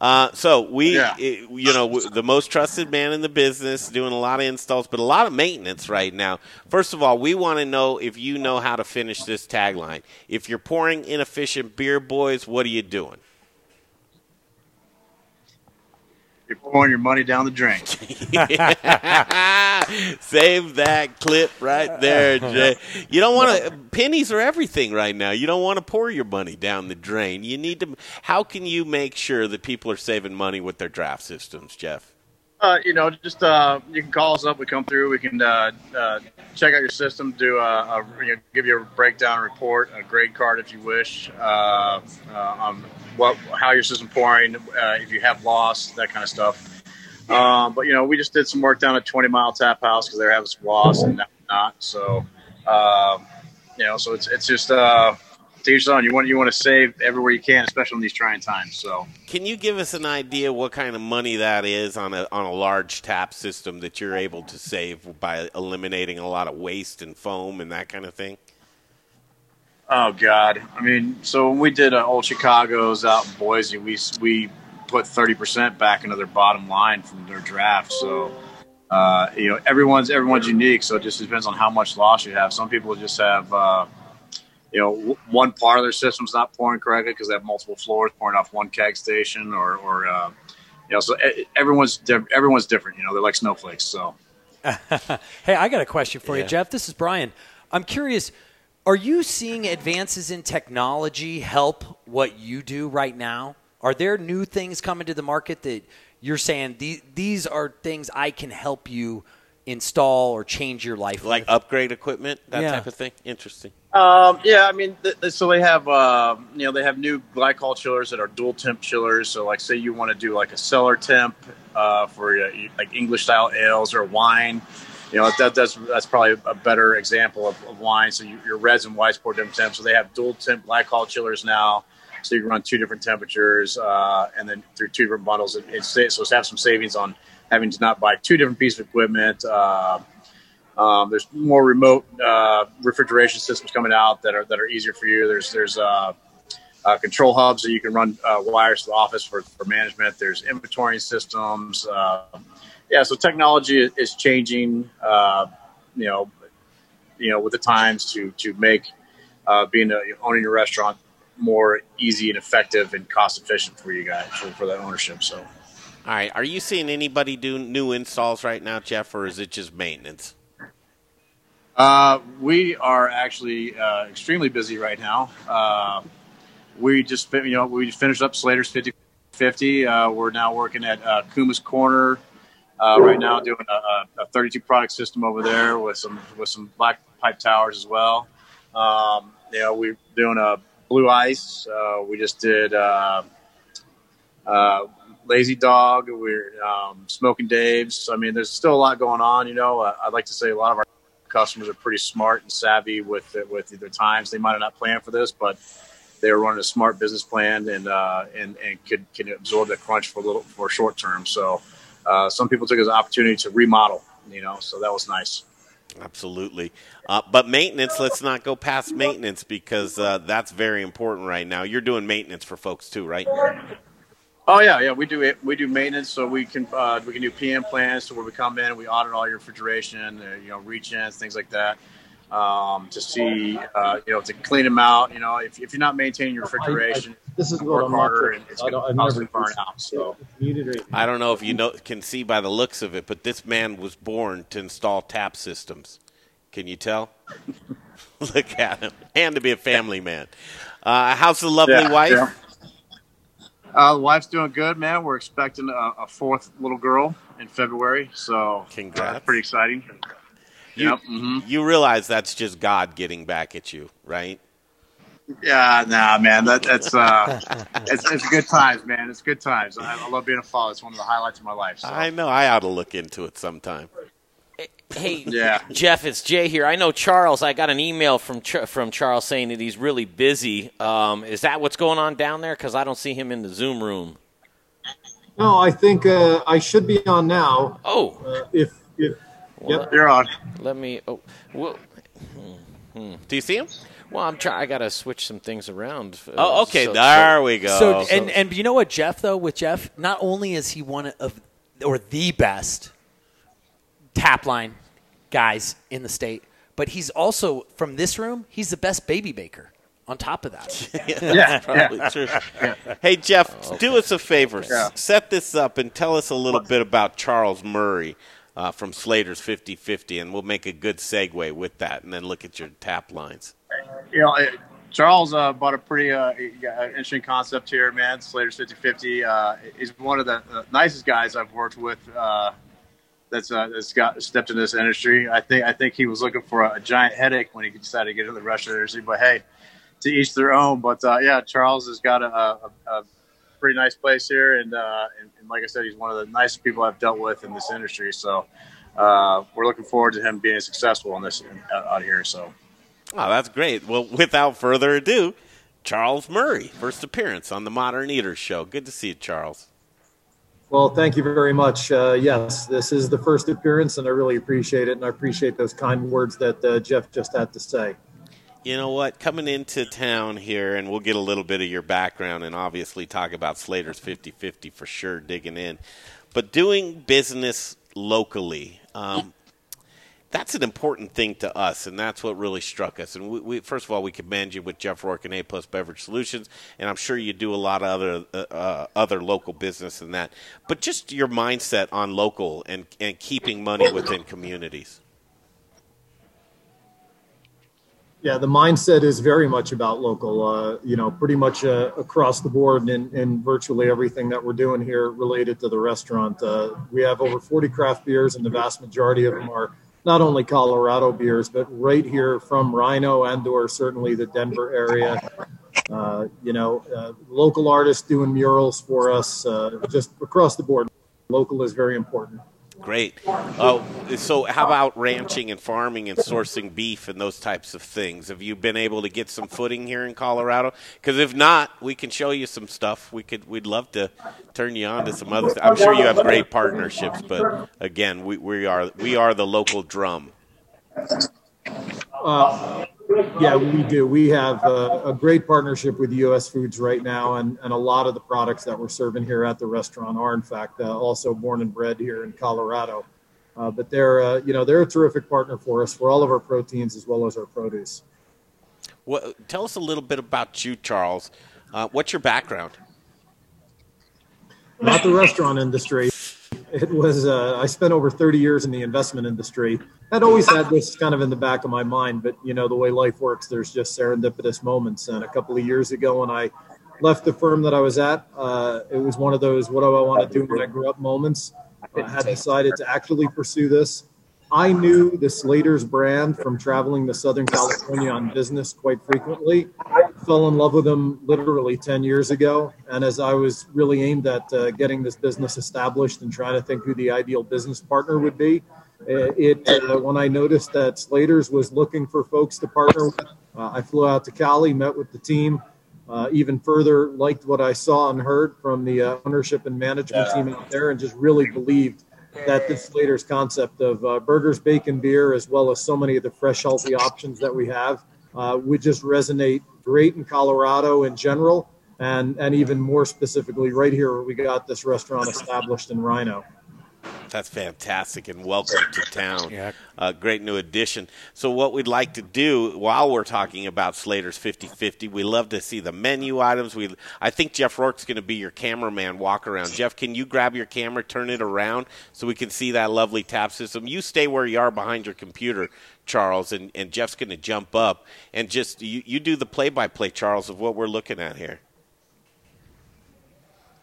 Uh, so we, Yeah. eh, you know, the most trusted man in the business, doing a lot of installs, but a lot of maintenance right now. First of all, we want to know if you know how to finish this tagline. If you're pouring inefficient beer, boys, what are you doing? You're pouring your money down the drain. Save that clip right there, Jay. You don't want to. Pennies are everything right now. You don't want to pour your money down the drain. You need to. How can you make sure that people are saving money with their draft systems, Jeff? Uh, you know, just uh, you can call us up. We come through. We can uh, uh, check out your system, do a, a you know, give you a breakdown report, a grade card if you wish, uh, uh, on what how your system pouring, uh, if you have loss, that kind of stuff. Um, but you know, we just did some work down at Twenty Mile Tap House because they're having some loss and not. So, you know, so it's it's just each his. You want you want to save everywhere you can, especially in these trying times. So. Can you give us an idea what kind of money that is on a on a large tap system that you're able to save by eliminating a lot of waste and foam and that kind of thing? Oh God! I mean, so when we did uh, Old Chicago's out in Boise, we we put 30% back into their bottom line from their draft. So, uh, you know, everyone's everyone's unique. So it just depends on how much loss you have. Some people just have, uh, you know, one part of their system's not pouring correctly because they have multiple floors pouring off one keg station, or, or uh, you know, so everyone's everyone's different. You know, they're like snowflakes. So, hey, I got a question for Yeah. you, Jeff. This is Brian. I'm curious. Are you seeing advances in technology help what you do right now? Are there new things coming to the market that you're saying these, these are things I can help you install or change your life Like with? upgrade equipment, that Yeah. type of thing. Interesting. Um, yeah, I mean, th- so they have, uh, you know, they have new glycol chillers that are dual temp chillers. So, like, say you want to do like a cellar temp uh, for uh, like English style ales or wine. You know, that, that's that's probably a better example of, of wine. So you, your reds and whites pour different temps. So they have dual temp glycol chillers now. So you can run two different temperatures, uh, and then through two different bundles. It, it's, so it's have some savings on having to not buy two different pieces of equipment. Um, there's more remote uh, refrigeration systems coming out that are that are easier for you. There's there's uh, uh, control hubs that you can run uh, wires to the office for, for management. There's inventory systems. Uh, yeah, so technology is, changing. Uh, you know, you know, with the times to to make being a, owning your restaurant more easy and effective and cost efficient for you guys for, for that ownership. So. All right. Are you seeing anybody do new installs right now, Jeff, or is it just maintenance? Uh, we are actually uh, extremely busy right now. Uh, we just, you know, we finished up Slater's 50 50. Uh, we're now working at uh, Kuma's Corner uh, right now, doing a, a 32 product system over there with some with some black pipe towers as well. Um, you know, we're doing a blue ice. Uh, we just did Lazy Dog. We're um, Smokin' Dave's. I mean, there's still a lot going on. You know, I'd like to say a lot of our customers are pretty smart and savvy with with their times. They might have not planned for this, but they were running a smart business plan and uh, and and could can absorb the crunch for a little for short term. So uh, some people took it as an opportunity to remodel. You know, so that was nice. Absolutely. Uh, but maintenance, let's not go past maintenance because uh, that's very important right now. You're doing maintenance for folks too, right? Oh yeah, yeah. We do it. We do maintenance, so we can uh, we can do PM plans, so where we come in and we audit all your refrigeration, uh, you know, reach-ins, things like that, um, to see, uh, you know, to clean them out. You know, if, if you're not maintaining your refrigeration, this is work what I'm not harder and it's going don't- I've to constantly never burn out. So I don't know if you know can see by the looks of it, but this man was born to install tap systems. Can you tell? Look at him, and to be a family man. Uh, how's the lovely Yeah, wife? yeah. Uh, the wife's doing good, man. We're expecting a, a fourth little girl in February, so Congrats. uh, pretty exciting. You, Yep, mhm. you realize that's just God getting back at you, right? Yeah, nah, man. That, that's uh, it's, it's good times, man. It's good times. I, I love being a father. It's one of the highlights of my life. So. I know. I ought to look into it sometime. Hey, Yeah. Jeff, it's Jay here. I know Charles. I got an email from Ch- from Charles saying that he's really busy. Um, is that what's going on down there? Because I don't see him in the Zoom room. No, I think uh, I should be on now. Oh, uh, if if yep, you're on. Let me. Oh, well, hmm. Do you see him? Well, I'm trying. I got to switch some things around. uh, Oh, okay, so- there so- we go. So and and you know what, Jeff though, with Jeff, not only is he one of or the best tap line guys in the state, but he's also from this room, he's the best baby baker. On top of that, Yeah, that's probably true. Hey Jeff, do us a favor. Yeah. Set this up and tell us a little bit about Charles Murray uh, from Slater's 50-50, and we'll make a good segue with that, and then look at your tap lines. you know, it- Charles uh, bought a pretty uh, interesting concept here, man. Slater's 50-50. Uh, he's one of the uh, nicest guys I've worked with. That's uh, that's got stepped into this industry. I think I think he was looking for a, a giant headache when he decided to get into the restaurant industry. But hey, to each their own. But uh, yeah, Charles has got a, a, a pretty nice place here, and, uh, and and like I said, he's one of the nicest people I've dealt with in this industry. So uh, we're looking forward to him being successful in this out out here. So. Oh, that's great. Well, without further ado, Charles Murray, first appearance on the Modern Eaters Show. Good to see you, Charles. Well, thank you very much. Uh, yes, this is the first appearance, and I really appreciate it, and I appreciate those kind words that uh, Jeff just had to say. You know what? Coming into town here, and we'll get a little bit of your background and obviously talk about Slater's 50 50 for sure, digging in. But doing business locally, um, that's an important thing to us, and that's what really struck us. And we, we, first of all, we commend you with Jeff Rourke and A Plus Beverage Solutions, and I'm sure you do a lot of other uh, uh, other local business in that. But just your mindset on local and and keeping money within communities. Yeah, the mindset is very much about local. Uh, you know, pretty much uh, across the board in, in virtually everything that we're doing here related to the restaurant. Uh, we have over 40 craft beers, and the vast majority of them are not only Colorado beers, but right here from RiNo and or certainly the Denver area. Uh, you know, uh, local artists doing murals for us, uh, just across the board. Local is very important. Great. Uh, so, how about ranching and farming and sourcing beef and those types of things? Have you been able to get some footing here in Colorado? Because if not, we can show you some stuff. We could. We'd love to turn you on to some other. I'm sure you have great partnerships, but again, we, we are we are the local drum. Uh, yeah, we do. We have a, a, great partnership with US Foods right now, and, and a lot of the products that we're serving here at the restaurant are, in fact, uh, also born and bred here in Colorado. Uh, but they're, uh, you know, they're a terrific partner for us for all of our proteins as well as our produce. Well, tell us a little bit about you, Charles. Uh, what's your background? Not the restaurant industry. It was. Uh, I spent over 30 years in the investment industry. I'd always had this kind of in the back of my mind, but you know the way life works, there's just serendipitous moments. And a couple of years ago, when I left the firm that I was at, uh, it was one of those "What do I want to do when I grow up?" moments. I had decided to actually pursue this. I knew the Slater's brand from traveling to Southern California on business quite frequently. I fell in love with them literally 10 years ago. And as I was really aimed at uh, getting this business established and trying to think who the ideal business partner would be, uh, it uh, when I noticed that Slater's was looking for folks to partner with, uh, I flew out to Cali, met with the team. Uh, even further, liked what I saw and heard from the uh, ownership and management team out there, and just really believed that this Slater's concept of uh, burgers, bacon, beer, as well as so many of the fresh, healthy options that we have, uh, would just resonate great in Colorado in general, and and even more specifically right here where we got this restaurant established in RiNo. That's fantastic, and welcome to town. Yeah. Uh, great new addition. So, what we'd like to do while we're talking about Slater's 50-50, we love to see the menu items. We, I think Jeff Rourke's going to be your cameraman walk around. Jeff, can you grab your camera, turn it around so we can see that lovely tap system? You stay where you are behind your computer, Charles, and, and Jeff's going to jump up and just you, you do the play-by-play, Charles, of what we're looking at here.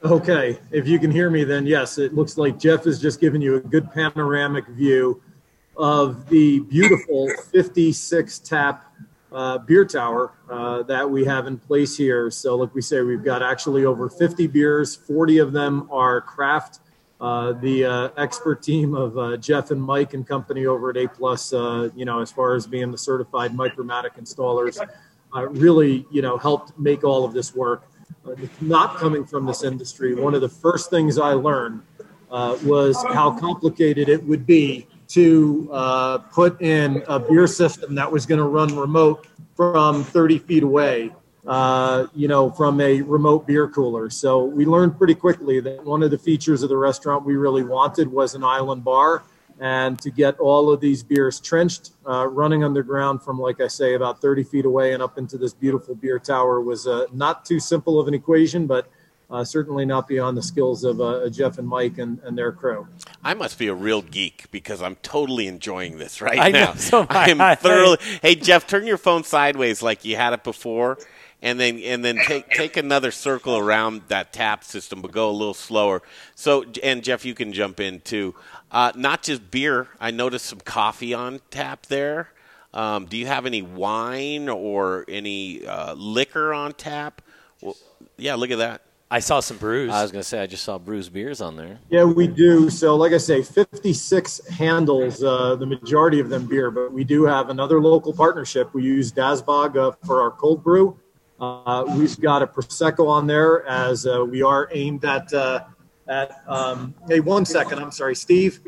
Okay, if you can hear me, then yes, it looks like Jeff has just given you a good panoramic view of the beautiful 56 tap uh, beer tower uh, that we have in place here. So, like we say, we've got actually over 50 beers, 40 of them are craft. Uh, the uh, expert team of uh, Jeff and Mike and company over at A Plus, uh, you know, as far as being the certified Micromatic installers, really, you know, helped make all of this work not coming from this industry, one of the first things I learned uh, was how complicated it would be to uh, put in a beer system that was going to run remote from 30 feet away, uh, you know, from a remote beer cooler. So we learned pretty quickly that one of the features of the restaurant we really wanted was an island bar and to get all of these beers trenched, uh, running underground from, like I say, about 30 feet away and up into this beautiful beer tower was uh, not too simple of an equation, but uh, certainly not beyond the skills of uh, Jeff and Mike and, and, their crew. I must be a real geek because I'm totally enjoying this right I now. Know, so I am thoroughly. hey, Jeff, turn your phone sideways like you had it before and then and then take take another circle around that tap system, but go a little slower. So, and Jeff, you can jump in too. Uh, not just beer. I noticed some coffee on tap there. Um, do you have any wine or any uh, liquor on tap? Well, yeah, look at that. I saw some Bruz. I was going to say I just saw Bruz Beers on there. Yeah, we do. So, like I say, 56 handles, uh, the majority of them beer, but we do have another local partnership. We use Dazbog uh, for our cold brew. Uh, we've got a prosecco on there as uh, we are aimed at uh, at. Um, hey, one second. I'm sorry, Steve.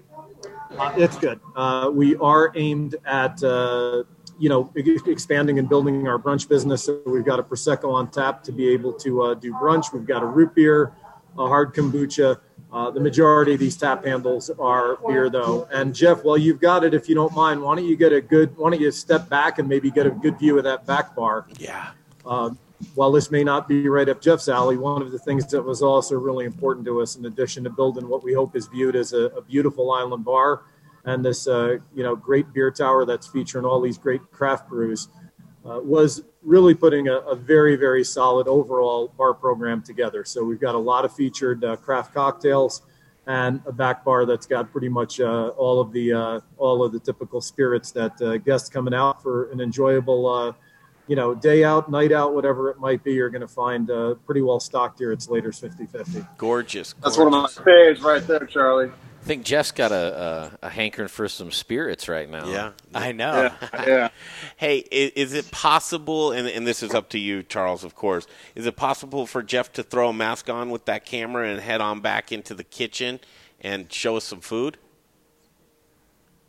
Uh, it's good. Uh, we are aimed at uh, you know, expanding and building our brunch business. So we've got a prosecco on tap to be able to uh, do brunch. We've got a root beer, a hard kombucha. Uh, the majority of these tap handles are beer, though. And Jeff, while you've got it, if you don't mind, why don't you get a good? Why don't you step back and maybe get a good view of that back bar? Yeah. Uh, while this may not be right up Jeff's alley, one of the things that was also really important to us, in addition to building what we hope is viewed as a, a beautiful island bar and this uh, you know great beer tower that's featuring all these great craft brews, uh, was really putting a, a, very very solid overall bar program together. So we've got a lot of featured uh, craft cocktails and a back bar that's got pretty much uh, all of the uh, all of the typical spirits that uh, guests coming out for an enjoyable you know, day out, night out, whatever it might be, you're going to find uh, pretty well stocked here at Slater's 50/50. Gorgeous, That's one of my faves right there, Charlie. I think Jeff's got a, a, a hankering for some spirits right now. Yeah, I know. Yeah. yeah. hey, is, is it possible? And, and this is up to you, Charles, of course. Is it possible for Jeff to throw a mask on with that camera and head on back into the kitchen and show us some food?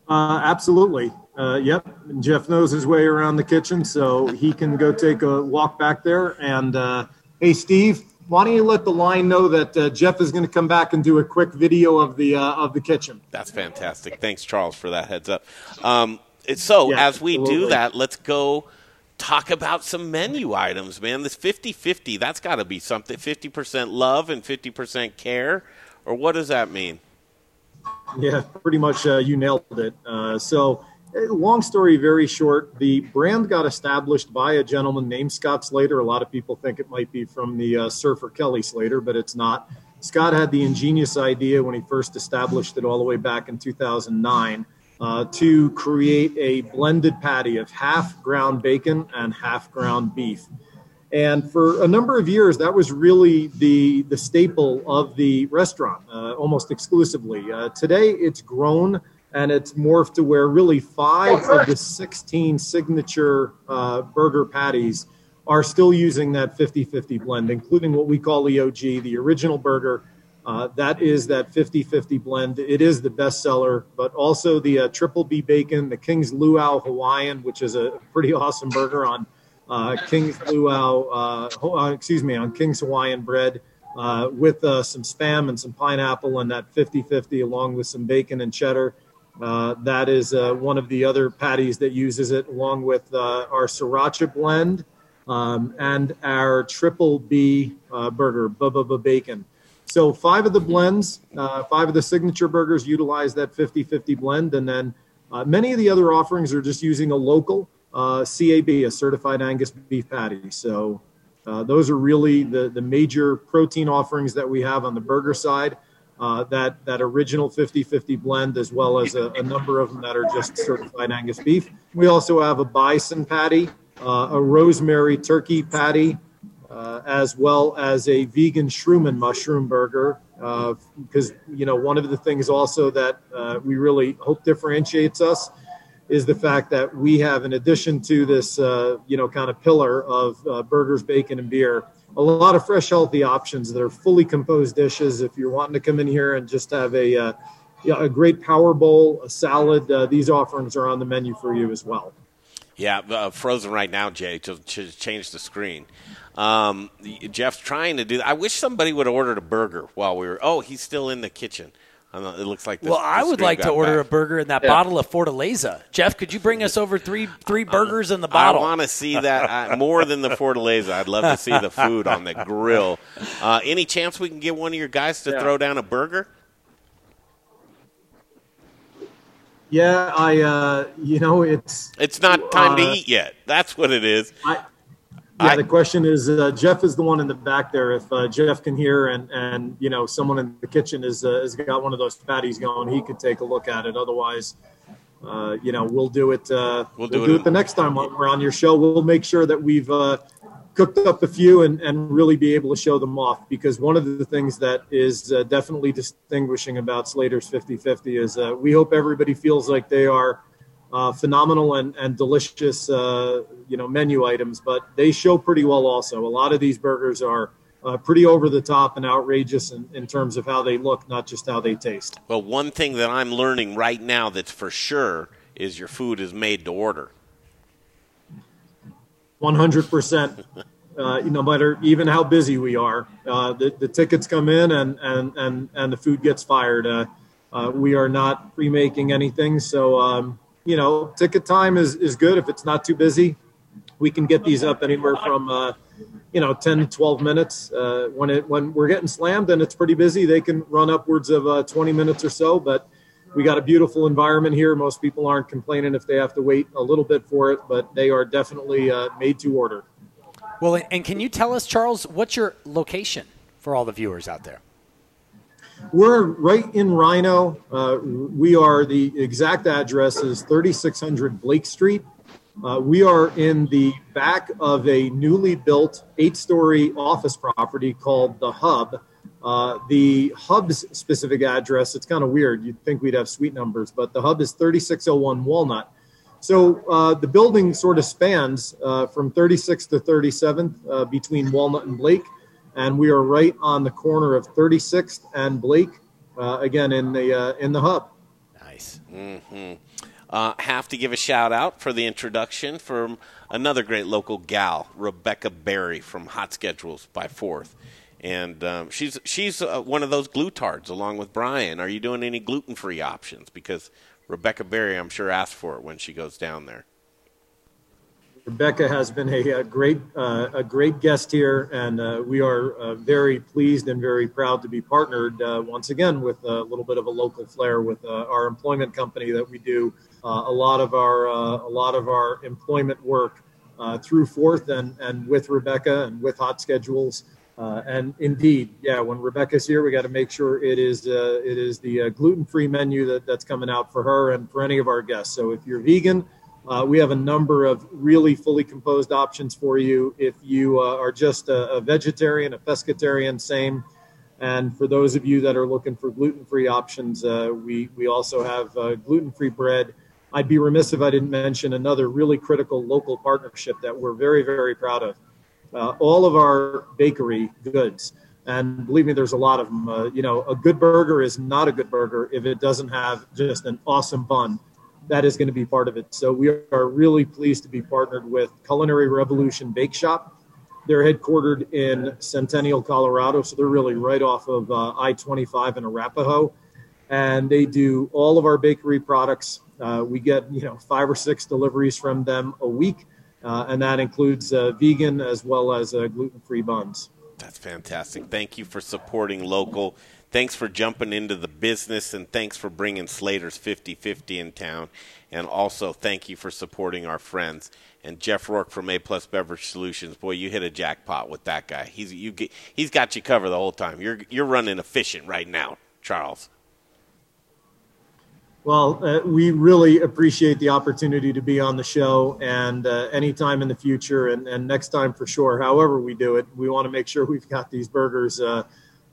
Uh, absolutely. Uh, yep. Jeff knows his way around the kitchen, so he can go take a walk back there. And uh, hey, Steve, why don't you let the line know that uh, Jeff is going to come back and do a quick video of the uh, of the kitchen? That's fantastic. Thanks, Charles, for that heads up. Um, so Yeah, as we do that, let's go talk about some menu items, man. This 50-50, that's got to be something. 50% love and 50% care, or what does that mean? Yeah, pretty much uh, you nailed it. Uh, so, long story very short, the brand got established by a gentleman named Scott Slater. A lot of people think it might be from the uh, surfer Kelly Slater, but it's not. Scott had the ingenious idea when he first established it all the way back in 2009 uh, to create a blended patty of half ground bacon and half ground beef. And for a number of years, that was really the the staple of the restaurant, uh, almost exclusively. Uh, today, it's grown and it's morphed to where really five of the 16 signature uh, burger patties are still using that 50-50 blend, including what we call the OG, the original burger. Uh, that is that 50-50 blend. It is the best seller, but also the uh, triple B bacon, the King's Luau Hawaiian, which is a pretty awesome burger on uh, King's Luau, uh, uh, excuse me, on King's Hawaiian bread with some spam and some pineapple and that 50-50 along with some bacon and cheddar. Uh, that is uh, one of the other patties that uses it along with uh, our sriracha blend um, and our triple B uh, burger, Bubba Bacon. So five of the blends, uh, five of the signature burgers utilize that 50-50 blend, and then many of the other offerings are just using a local CAB, a certified Angus beef patty. So those are really the the major protein offerings that we have on the burger side. Uh, that that original 50-50 blend, as well as a, a number of them that are just certified Angus beef. We also have a bison patty, uh, a rosemary turkey patty, uh, as well as a vegan shroom and mushroom burger. Because you know, one of the things also that uh, we really hope differentiates us is the fact that we have, in addition to this, uh, you know, kind of pillar of uh, burgers, bacon, and beer, a lot of fresh, healthy options that are fully composed dishes. If you're wanting to come in here and just have a uh, a great power bowl, a salad, uh, these offerings are on the menu for you as well. Yeah, uh, frozen right now, Jay. To, to change the screen. Um, Jeff's trying to do. I wish somebody would have ordered a burger while we were. Oh, he's still in the kitchen. I don't know, it looks like. The, well, I would like to got order back. a burger in that Yeah. bottle of Fortaleza. Jeff, could you bring us over three three burgers in the bottle? I want to see that uh, more than the Fortaleza. I'd love to see the food on the grill. Uh, any chance we can get one of your guys to Yeah. throw down a burger? Yeah, I, uh, you know, it's It's not time to Uh, eat yet. That's what it is. Yeah, the question is, uh, Jeff is the one in the back there. If uh, Jeff can hear and and you know someone in the kitchen is uh, has got one of those patties going, he could take a look at it. Otherwise, uh, you know, we'll do it. Uh, We'll we'll, do it it, the next time we're on your show. We'll make sure that we've uh, cooked up a few and, and really be able to show them off. Because one of the things that is uh, definitely distinguishing about Slater's 50-50 is uh, we hope everybody feels like they are uh, phenomenal and, and delicious, uh, you know, menu items, but they show pretty well also. A lot of these burgers are uh, pretty over the top and outrageous in, in terms of how they look, not just how they taste. Well, one thing that I'm learning right now that's for sure is your food is made to order. 100%. Uh, no matter even how busy we are, uh, the, the tickets come in and, and, and, and the food gets fired. Uh, uh, we are not pre-making anything. So, um, you know, ticket time is, is good. If it's not too busy, we can get these up anywhere from, uh, you know, 10 to 12 minutes. Uh, when it, when we're getting slammed and it's pretty busy, they can run upwards of uh, 20 minutes or so, but we got a beautiful environment here. Most people aren't complaining if they have to wait a little bit for it, but they are definitely uh, made to order. Well, and can you tell us, Charles, what's your location for all the viewers out there? We're right in RiNo. Uh, we are the exact address is 3600 Blake Street. Uh, we are in the back of a newly built eight story office property called The Hub. Uh, the Hub's specific address, it's kind of weird. You'd think we'd have suite numbers, but the Hub is 3601 Walnut. So uh, the building sort of spans uh, from 36th to 37th uh, between Walnut and Blake, and we are right on the corner of 36th and Blake, uh, again in the in the Hub. Nice. Mm-hmm. Uh, have to give a shout out for the introduction from another great local gal, Rebecca Berry from Hot Schedules by Fourth, and um, she's she's uh, one of those glutards along with Brian. Are you doing any gluten free options? Because Rebecca Berry, I'm sure, asked for it when she goes down there. Rebecca has been a, a great uh, a great guest here, and uh, we are uh, very pleased and very proud to be partnered uh, once again with a little bit of a local flair with uh, our employment company that we do uh, a lot of our a lot of our employment work through Fourth and and with Rebecca and with Hot Schedules. and indeed, yeah, when Rebecca's here, we got to make sure it is it is the gluten-free menu that, that's coming out for her and for any of our guests. So if you're vegan, uh, we have a number of really fully composed options for you. If you uh, are just a, a, vegetarian, a pescatarian, same. And for those of you that are looking for gluten free options, uh, we, we also have uh, gluten free bread. I'd be remiss if I didn't mention another really critical local partnership that we're very, very proud of. Uh, all of our bakery goods, and believe me, there's a lot of them. Uh, you know, a good burger is not a good burger if it doesn't have just an awesome bun that is going to be part of it. So we are really pleased to be partnered with Culinary Revolution Bake Shop. They're headquartered in Centennial, Colorado, so they're really right off of uh, I-25 in Arapahoe, and they do all of our bakery products. Uh, we get you know five or six deliveries from them a week, uh, and that includes uh, vegan as well as uh, gluten-free buns. That's fantastic. Thank you for supporting local thanks for jumping into the business and thanks for bringing Slater's 50 50 in town. And also, thank you for supporting our friends. And Jeff Rourke from A Plus Beverage Solutions, boy, you hit a jackpot with that guy. He's you get, he's got you covered the whole time. You're you're running efficient right now, Charles. Well, uh, we really appreciate the opportunity to be on the show, and uh, anytime in the future, and, and next time for sure. However, we do it, we want to make sure we've got these burgers uh,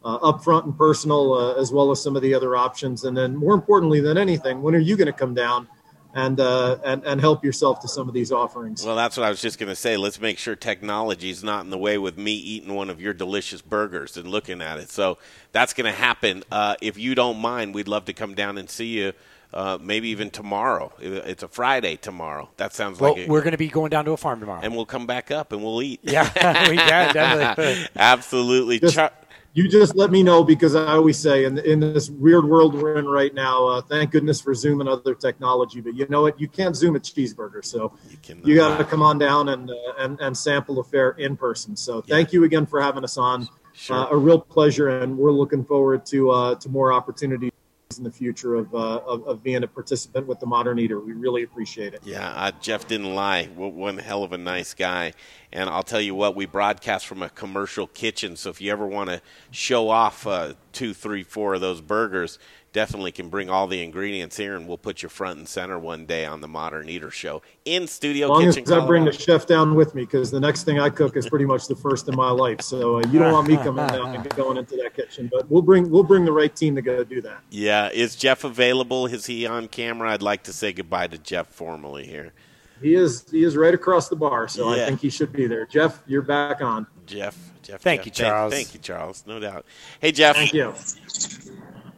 uh, upfront and personal, uh, as well as some of the other options. And then, more importantly than anything, when are you going to come down and, uh, and and help yourself to some of these offerings? Well, that's what I was just going to say. Let's make sure technology is not in the way with me eating one of your delicious burgers and looking at it. So that's going to happen. Uh, if you don't mind, we'd love to come down and see you. Uh, maybe even tomorrow. It's a Friday tomorrow. That sounds well, like we're going to be going down to a farm tomorrow, and we'll come back up and we'll eat. Yeah, we can definitely. Absolutely. Just, Char- you just let me know because I always say in in this weird world we're in right now, uh, thank goodness for Zoom and other technology. But you know what? You can't Zoom a cheeseburger, so you, you got to come on down and, uh, and and sample the fair in person. So thank you again for having us on. Sure. Uh, a real pleasure, and we're looking forward to uh, to more opportunities in the future of, uh, of, of, being a participant with the Modern Eater. We really appreciate it. Yeah, uh, Jeff didn't lie. One hell of a nice guy. And I'll tell you what, we broadcast from a commercial kitchen. So if you ever want to show off uh, two, three, four of those burgers, definitely can bring all the ingredients here, and we'll put you front and center one day on the Modern Eater Show in studio. As long kitchen, as I bring the chef down with me, because the next thing I cook is pretty much the first in my life. So uh, you don't want me coming down and going into that kitchen, but we'll bring we'll bring the right team to go do that. Yeah, is Jeff available? Is he on camera? I'd like to say goodbye to Jeff formally here. He is he is right across the bar, so yeah. I think he should be there. Jeff, you're back on. Jeff, Jeff, thank Jeff. you, Charles. Thank, thank you, Charles. No doubt. Hey, Jeff. Thank you.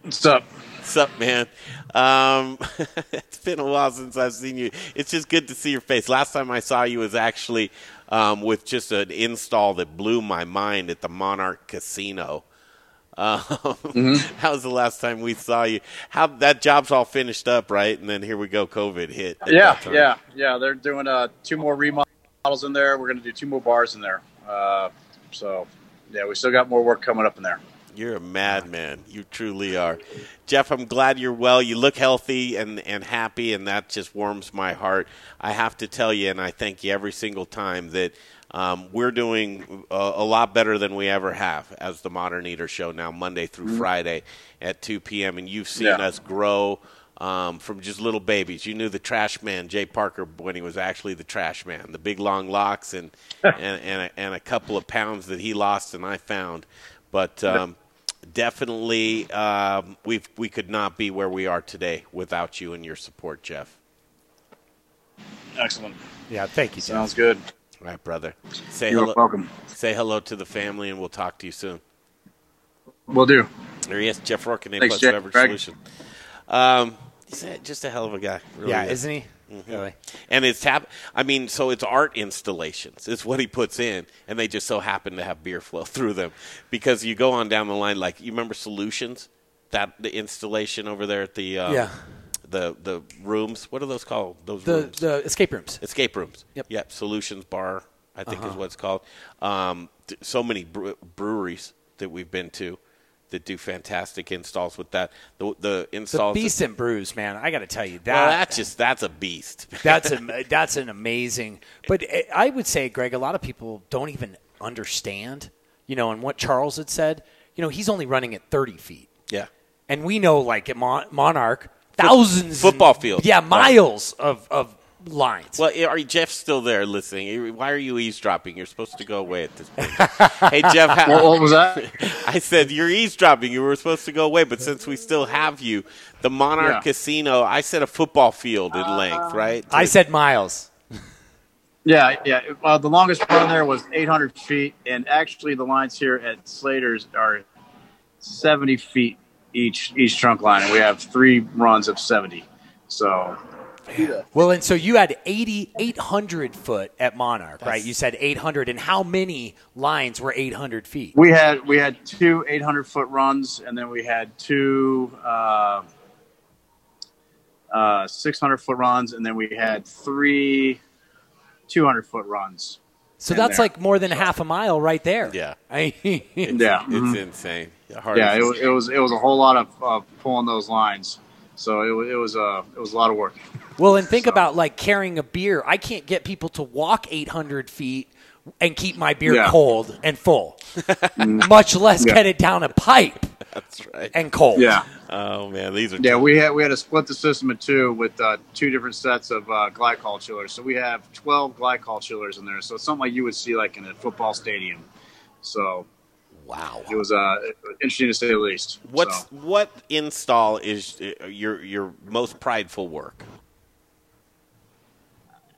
What's up? What's up, man? Um, it's been a while since I've seen you. It's just good to see your face. Last time I saw you was actually um, with just an install that blew my mind at the Monarch Casino. Um, Mm-hmm. How was the last time we saw you? How that job's all finished up, right? And then here we go, COVID hit. Yeah, yeah, yeah. They're doing uh, two more remodels in there. We're going to do two more bars in there. Uh, so, yeah, we still got more work coming up in there. You're a madman. You truly are. Jeff, I'm glad you're well. You look healthy and, and happy, and that just warms my heart. I have to tell you, and I thank you every single time, that um, we're doing a, a lot better than we ever have as the Modern Eater Show now, Monday through Mhm. Friday at 2 p.m. And you've seen Yeah. us grow um, from just little babies. You knew the trash man, Jay Parker, when he was actually the trash man, the big long locks and, and, and, a, and a couple of pounds that he lost and I found. But um, definitely, um, we we could not be where we are today without you and your support, Jeff. Excellent. Yeah, thank you. Sounds good. All right, brother. Say You're hello. welcome. Say hello to the family, and we'll talk to you soon. We'll do. There he is, Jeff Rourke, and A Thanks, Plus Jeff. Beverage Greg. Solution. Um, he's just a hell of a guy. really Yeah, is. isn't he? Mhm. Really? And it's hap- I mean, so it's art installations. It's what he puts in, and they just so happen to have beer flow through them. Because you go on down the line, like you remember Solutions, that the installation over there at the uh, Yeah. the the rooms. What are those called? Those The rooms? the escape rooms. Escape rooms. Yep. Yep. Solutions Bar, I think is Uh-huh. what it's called. Um, th- so many bre- breweries that we've been to that do fantastic installs with that. The, the The installs. Beast and Brews, man. I got to tell you that. well, that's just that's a beast. that's a that's an amazing. But I would say, Greg, a lot of people don't even understand. You know, and what Charles had said. You know, he's only running at thirty feet, yeah. and we know, like at Mon- Monarch, thousands football field. Yeah, Right. miles of of lines. Well, are you, Jeff's still there listening? Why are you eavesdropping? You're supposed to go away at this point. hey, Jeff. how- What- what was that? I said you're eavesdropping. You were supposed to go away, but since we still have you, the Monarch Yeah. Casino. I said a football field in length, right? I said miles. Yeah, yeah. Uh, the longest run there was 800 feet, and actually the lines here at Slater's are 70 feet each each trunk line, and we have three runs of 70. So Well, and so you had 80, 800 foot at Monarch, right? You said 800. And how many lines were 800 feet? we had we had two 800 foot runs, and then we had two uh, uh, 600 foot runs, and then we had three 200 foot runs. So that's there. like more than half a mile right there. Yeah. I, yeah, It's mhm. insane. Hard yeah, it, wa- it was it was a whole lot of uh, pulling those lines. So it, it was uh, it was a lot of work. Well, and think about like carrying a beer. I can't get people to walk 800 feet and keep my beer Yeah. cold and full, much less Yeah. get it down a pipe That's right. and cold. Yeah. Oh man, these are Yeah, we had we had to split the system in two with uh, two different sets of uh, glycol chillers. So we have twelve glycol chillers in there. So it's something like you would see like in a football stadium. So wow, it was uh, interesting to say the least. What's So, what install is uh, your your most prideful work?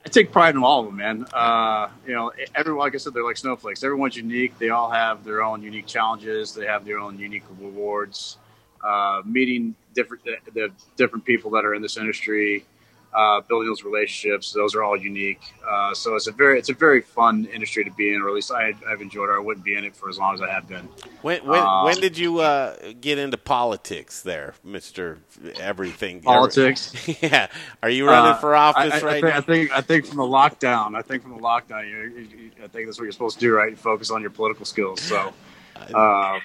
I take pride in all of them, man. Uh, you know, everyone, like I said, they're like snowflakes. Everyone's unique. They all have their own unique challenges. They have their own unique rewards. Uh, meeting different the, the different people that are in this industry, uh, building those relationships. Those are all unique. Uh, so it's a very it's a very fun industry to be in, or at least I, I've enjoyed it. I wouldn't be in it for as long as I have been. When when, Um, when did you uh, get into politics, there, Mister Everything? Politics? yeah. Are you running Uh, for office I, I, right I think, now? I think I think from the lockdown. I think from the lockdown, you, you, you- I think that's what you're supposed to do, right? Focus on your political skills. So, uh,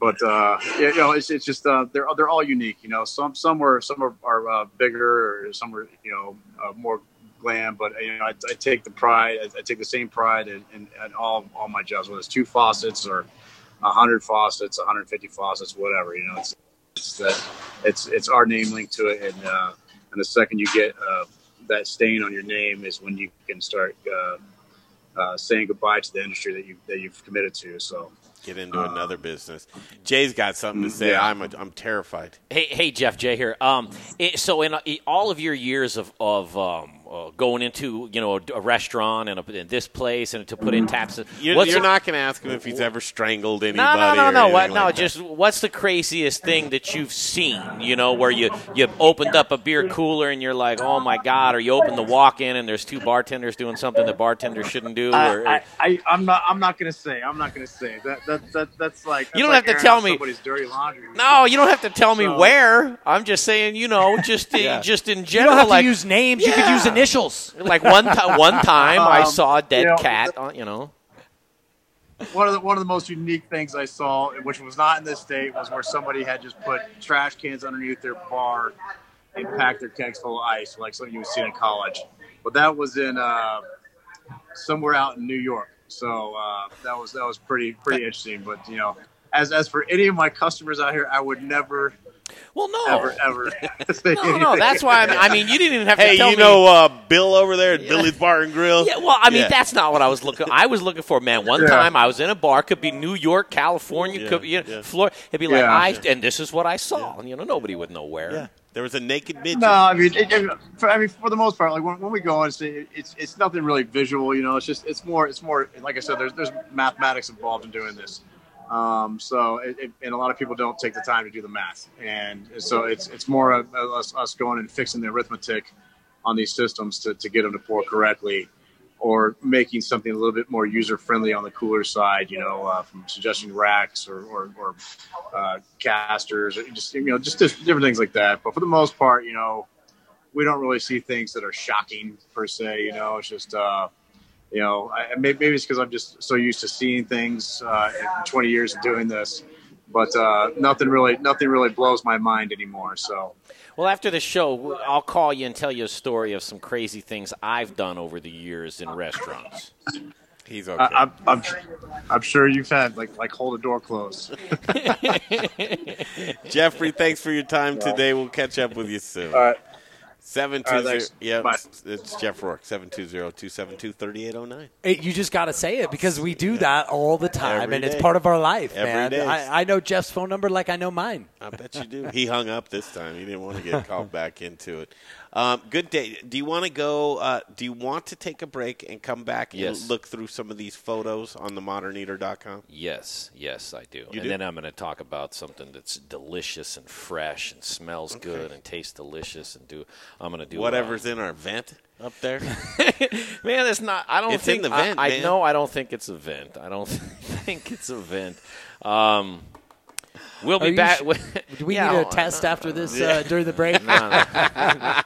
but uh, yeah, you know, it's, it's just uh, they're they're all unique. You know, some some are some are, are uh, bigger, or some are you know uh, more glam. But you know, I, I take the pride. I, I take the same pride in, in, in all all my jobs, whether it's two faucets or hundred faucets, 150 faucets, whatever. You know, it's it's that it's it's our name linked to it, and uh, and the second you get uh, that stain on your name is when you can start uh, uh, saying goodbye to the industry that you that you've committed to. So get into another business. Jay's got something to say. Yeah. I'm a, I'm terrified. Hey, hey, Jeff Jay here. Um, it, so in, uh, all of your years of of um, uh, going into you know a, a restaurant and, a, and this place and to put in taps, You're, what's you're the- not going to ask him if he's ever strangled anybody. No, no, no, or no. What, anything no, that. just what's the craziest thing that you've seen? You know, where you you opened up a beer cooler and you're like, oh my god, or you open the walk-in and there's two bartenders doing something that bartenders shouldn't do. Or, I, I, I, I'm not. I'm not gonna say. I'm not gonna say that. That, that that's like. You don't that's have to tell me- Somebody's dirty laundry. no, you don't have to tell me So- where. I'm just saying, you know, just Yeah. just in You general. don't have like, to use names. You could use initials. Like one time, one time I Um, saw a dead you know, cat. On, you know, one of the one of the most unique things I saw, which was not in this state, was where somebody had just put trash cans underneath their bar and packed their kegs full of ice, like something you would see in college. But that was in uh, somewhere out in New York, so uh, that was that was pretty pretty interesting. But you know, as as for any of my customers out here, I would never. Well, no, ever ever. say No, no, that's why I'm, I mean, you didn't even have to call me. Hey, you me. know uh, Bill over there at Billy's Bar and Grill? Yeah, well, I mean, Yeah. that's not what I was looking. I was looking for, man. One Yeah. time I was in a bar, could be New York, California, Yeah, could be you know, yeah. Florida. It'd be like, Yeah. I, and this is what I saw. And, you know, nobody would know where. Yeah. There was a naked midget. No, I mean, it, it- for, I mean, for the most part, like when, when we go on, it's, it's it's nothing really visual. You know, it's just it's more it's more like I said. There's there's mathematics involved in doing this. Um, so it, it, and a lot of people don't take the time to do the math, and so it's it's more of us, us going and fixing the arithmetic on these systems to, to get them to pour correctly, or making something a little bit more user friendly on the cooler side. You know, uh, from suggesting racks or or, or uh, casters, or just you know, just, just different things like that. But for the most part, you know, we don't really see things that are shocking per se. You know, it's just uh, you know, I, maybe, maybe it's because I'm just so used to seeing things uh, in 20 years of doing this. But uh, nothing really, nothing really blows my mind anymore. So Well, after the show, I'll call you and tell you a story of some crazy things I've done over the years in restaurants. He's I, I'm, I'm, I'm sure you've had like like hold a door closed. Jeffrey, thanks for your time today. We'll catch up with you soon. All right. Seven All two right, zero. thanks. Yep, it's, it's Jeff Rourke. Seven two zero two seven two thirty eight zero nine. It, you just got to say it because we do that all the time, Every and it's part of our life, Every man. day. I, I know Jeff's phone number like I know mine. I bet you do. He hung up this time. He didn't want to get called back into it. Um, good day. Do you want to go? Uh, do you want to take a break and come back and look through some of these photos on the moderneater.com? Yes, yes, I do. You and do? then I'm going to talk about something that's delicious and fresh and smells Okay. good and tastes delicious and do. I'm going to do Whatever's in our vent up there. man, it's not. I don't It's think in the I- vent, I, man. know. I don't think it's a vent. I don't think it's a vent. Um, we'll be back. sh- Do we Yeah, need a I'll- test after this Yeah. uh, during the break? No, no.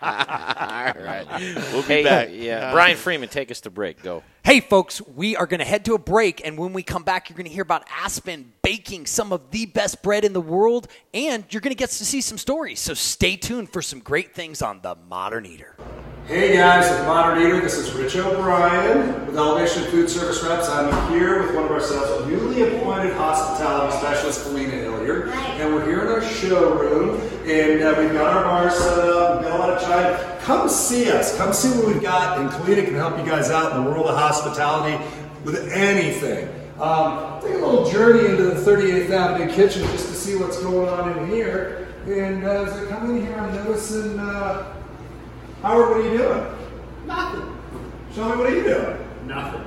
All right. We'll be Hey, back. Yeah, Brian Freeman, take us to break. Go. Hey, folks, we are going to head to a break, and when we come back, you're going to hear about Aspen baking some of the best bread in the world, and you're going to get to see some stories. So stay tuned for some great things on The Modern Eater. Hey guys, with Modern Eater, this is Rich O'Brien with Elevation Food Service Reps. I'm here with one of our sales newly appointed hospitality specialist, Felina Hilliard, and we're here in our showroom, and uh, we've got our bar set up. We've got a lot of china. Come see us. Come see what we've got, and Kalina can help you guys out in the world of hospitality with anything. Um, take a little journey into the 38th Avenue kitchen just to see what's going on in here. And uh, as I come in here, I'm noticing. Uh, Howard, what are you doing? Nothing. Show me what are you doing? Nothing.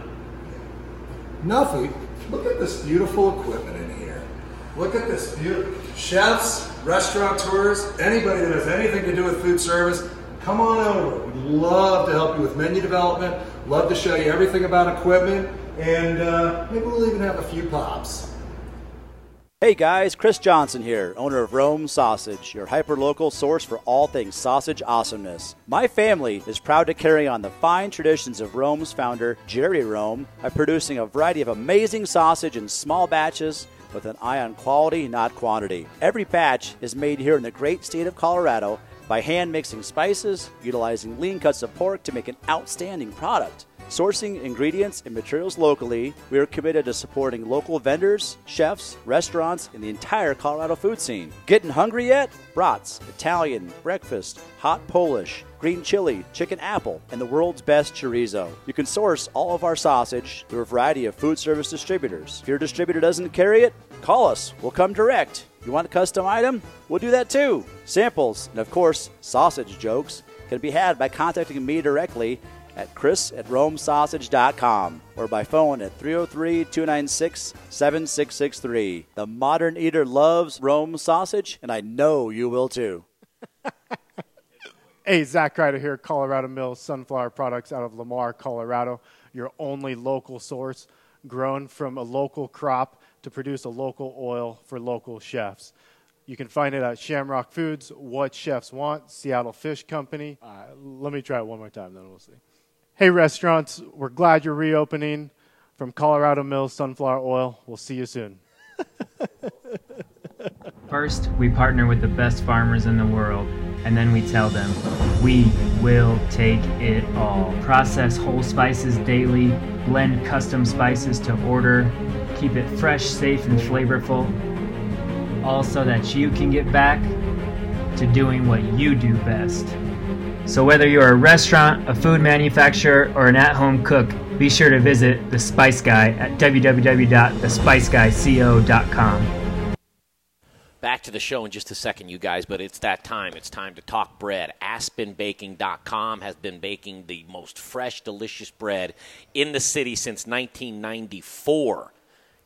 Nothing? Look at this beautiful equipment in here. Look at this beautiful chefs, restaurateurs, anybody that has anything to do with food service, come on over. We'd love to help you with menu development, love to show you everything about equipment, and uh, maybe we'll even have a few pops. Hey guys, Chris Johnson here, owner of Rome Sausage, your hyper-local source for all things sausage awesomeness. My family is proud to carry on the fine traditions of Rome's founder, Jerry Rome, by producing a variety of amazing sausage in small batches with an eye on quality, not quantity. Every batch is made here in the great state of Colorado by hand mixing spices, utilizing lean cuts of pork to make an outstanding product. Sourcing ingredients and materials locally, we are committed to supporting local vendors, chefs, restaurants, and the entire Colorado food scene. Getting hungry yet? Brats, Italian, breakfast, hot Polish, green chili, chicken apple, and the world's best chorizo. You can source all of our sausage through a variety of food service distributors. If your distributor doesn't carry it, call us. We'll come direct. You want a custom item? We'll do that too. Samples, and of course, sausage jokes, can be had by contacting me directly at chris at romesausage.com or by phone at 303-296-7663. The modern eater loves Rome sausage, and I know you will too. Hey, Zach Ryder here, Colorado Mills Sunflower Products out of Lamar, Colorado. Your only local source, grown from a local crop to produce a local oil for local chefs. You can find it at Shamrock Foods, What Chefs Want, Seattle Fish Company. Uh, let me try it one more time, then we'll see. Hey, restaurants, we're glad you're reopening. From Colorado Mills Sunflower Oil, we'll see you soon. First, we partner with the best farmers in the world, and then we tell them, we will take it all. Process whole spices daily, blend custom spices to order, keep it fresh, safe, and flavorful, all so that you can get back to doing what you do best. So, whether you're a restaurant, a food manufacturer, or an at home cook, be sure to visit The Spice Guy at www.thespiceguyco.com. Back to the show in just a second, you guys, but it's that time. It's time to talk bread. AspenBaking.com has been baking the most fresh, delicious bread in the city since 1994.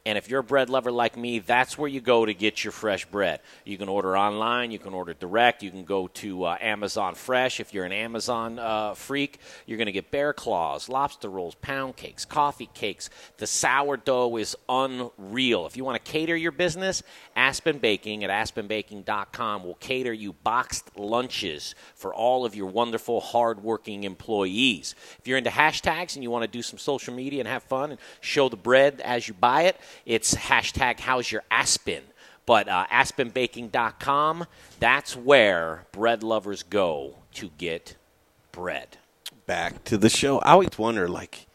And if you're a bread lover like me, that's where you go to get your fresh bread. You can order online, you can order direct, you can go to uh, Amazon Fresh. If you're an Amazon uh, freak, you're going to get bear claws, lobster rolls, pound cakes, coffee cakes. The sourdough is unreal. If you want to cater your business, Aspen Baking at aspenbaking.com will cater you boxed lunches for all of your wonderful, hardworking employees. If you're into hashtags and you want to do some social media and have fun and show the bread as you buy it, it's hashtag how's your Aspen. But uh, aspenbaking.com, that's where bread lovers go to get bread. Back to the show. I always wonder, like,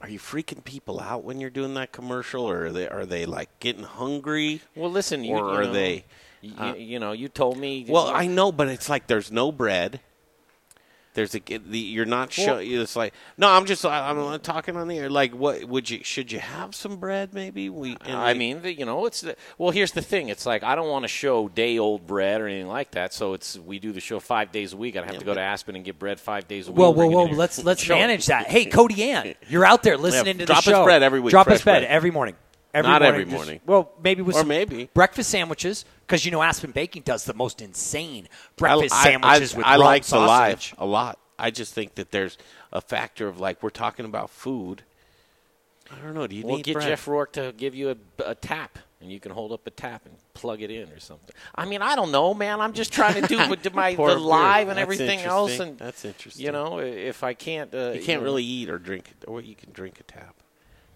are you freaking people out when you're doing that commercial, or are they are they like getting hungry? Well, listen, you, or you are know, they? You, uh, you know, you told me. well, I know, but it's like there's no bread. There's a the, you're not Well- showing. It's like no, I'm just I'm I'm talking on the air. Like, what would you? Should you have some bread? Maybe we. and I we- mean, the, you know, it's the, well. Here's the thing. It's like I don't want to show day old bread or anything like that. So it's we do the show five days a week. I have to go to Aspen and get bread five days a week. Whoa, whoa, Bring whoa! Let's let's manage that. Hey, Cody Ann, you're out there listening to drop us the show. bread every week, Drop us bread bread. every morning. Every Not morning, every just- morning. well, maybe with Or some maybe. breakfast sandwiches because you know Aspen Baking does the most insane breakfast I, I- sandwiches I, with I like the sausage. live a lot. I just think that there's a factor of like we're talking about food. I don't know. Do you We'll need get bread? Jeff Rourke to give you a, a tap, and you can hold up a tap and plug it in or something. I mean, I don't know, man. I'm just trying to do with my the a beer. live and That's everything else, and That's interesting. You know, if I can't, uh, you can't know- really eat or drink, or you can drink a tap.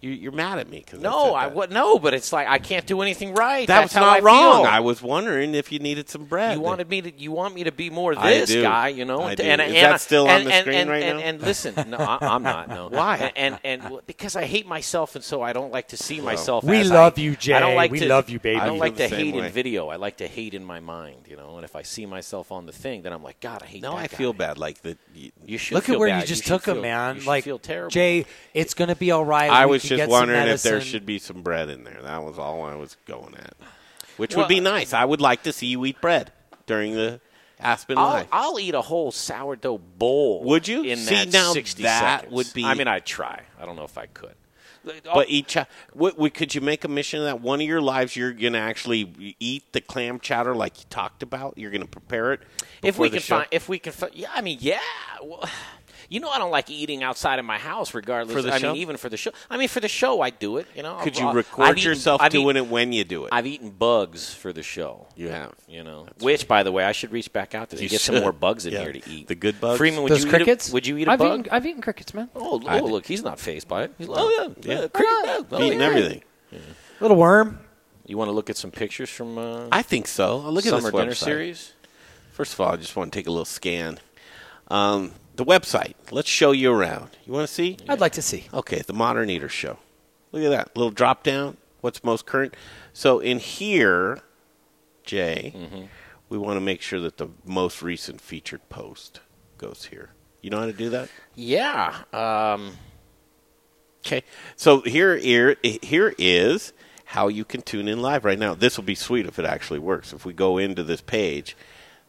You, you're mad at me because No, I would no, but it's like I can't do anything right. That's That's how not I wrong. feel. I was wondering if you needed some bread. You wanted me to. You want me to be more this guy, you know? I and, do. and Is and- that still on the and- screen and, right and, now? And listen, no, I, I'm not. No. Why? And, and and because I hate myself, and so I don't like to see Well, myself. We as love I, you, Jay. I don't like We to, love you, baby. I don't like to the same hate way. in video. I like to hate in my mind, you know. And if I see myself on the thing, then I'm like, God, I hate. No, that I guy. feel bad. Like the you, You should Look at where you just took him, man. You like feel terrible. Jay, it's going to be all right. I was can just wondering if there should be some bread in there. That was all I was going at. Which Well- would be nice. I would like to see you eat bread during the Aspen I'll, Live. I'll eat a whole sourdough bowl. Would you? In See, that now 60 that seconds. would be- I mean, I'd try. I don't know if I could. But each, what, what, could you make a mission that one of your lives? You're going to actually eat the clam chowder like you talked about. You're going to prepare it. if we the can show? find, if we can, find, yeah. I mean, yeah. Well, you know, I don't like eating outside of my house, regardless. For the I show? mean, even for the show. I mean, for the show, I do it. You know, Could I've- you I've record eaten- yourself doing eaten- it when you do it? I've eaten bugs for the show. You have. You know, which, by the way, I should reach back out to You get some more bugs in Yeah. here to eat. The good bugs? Freeman, would Those you crickets? Eat a, would you eat a I've bug? Eaten, I've eaten crickets, man. oh, oh look, he's not fazed by it. He's like, oh yeah, Yeah. yeah, cricket. Oh, Eating everything. Little worm. You want to look at some pictures from uh, I think so. I'll look at summer this dinner website. series? First of all, I just want to take a little scan. Um, the website. Let's show you around. You want to see? I'd like to see. Okay, the Modern Eater Show. Look at that little drop down. What's most current? So in here, Jay, Mm-hmm. we want to make sure that the most recent featured post goes here. You know how to do that? Yeah. Um, Okay. So here, here, here is how you can tune in live right now. This will be sweet if it actually works. If we go into this page,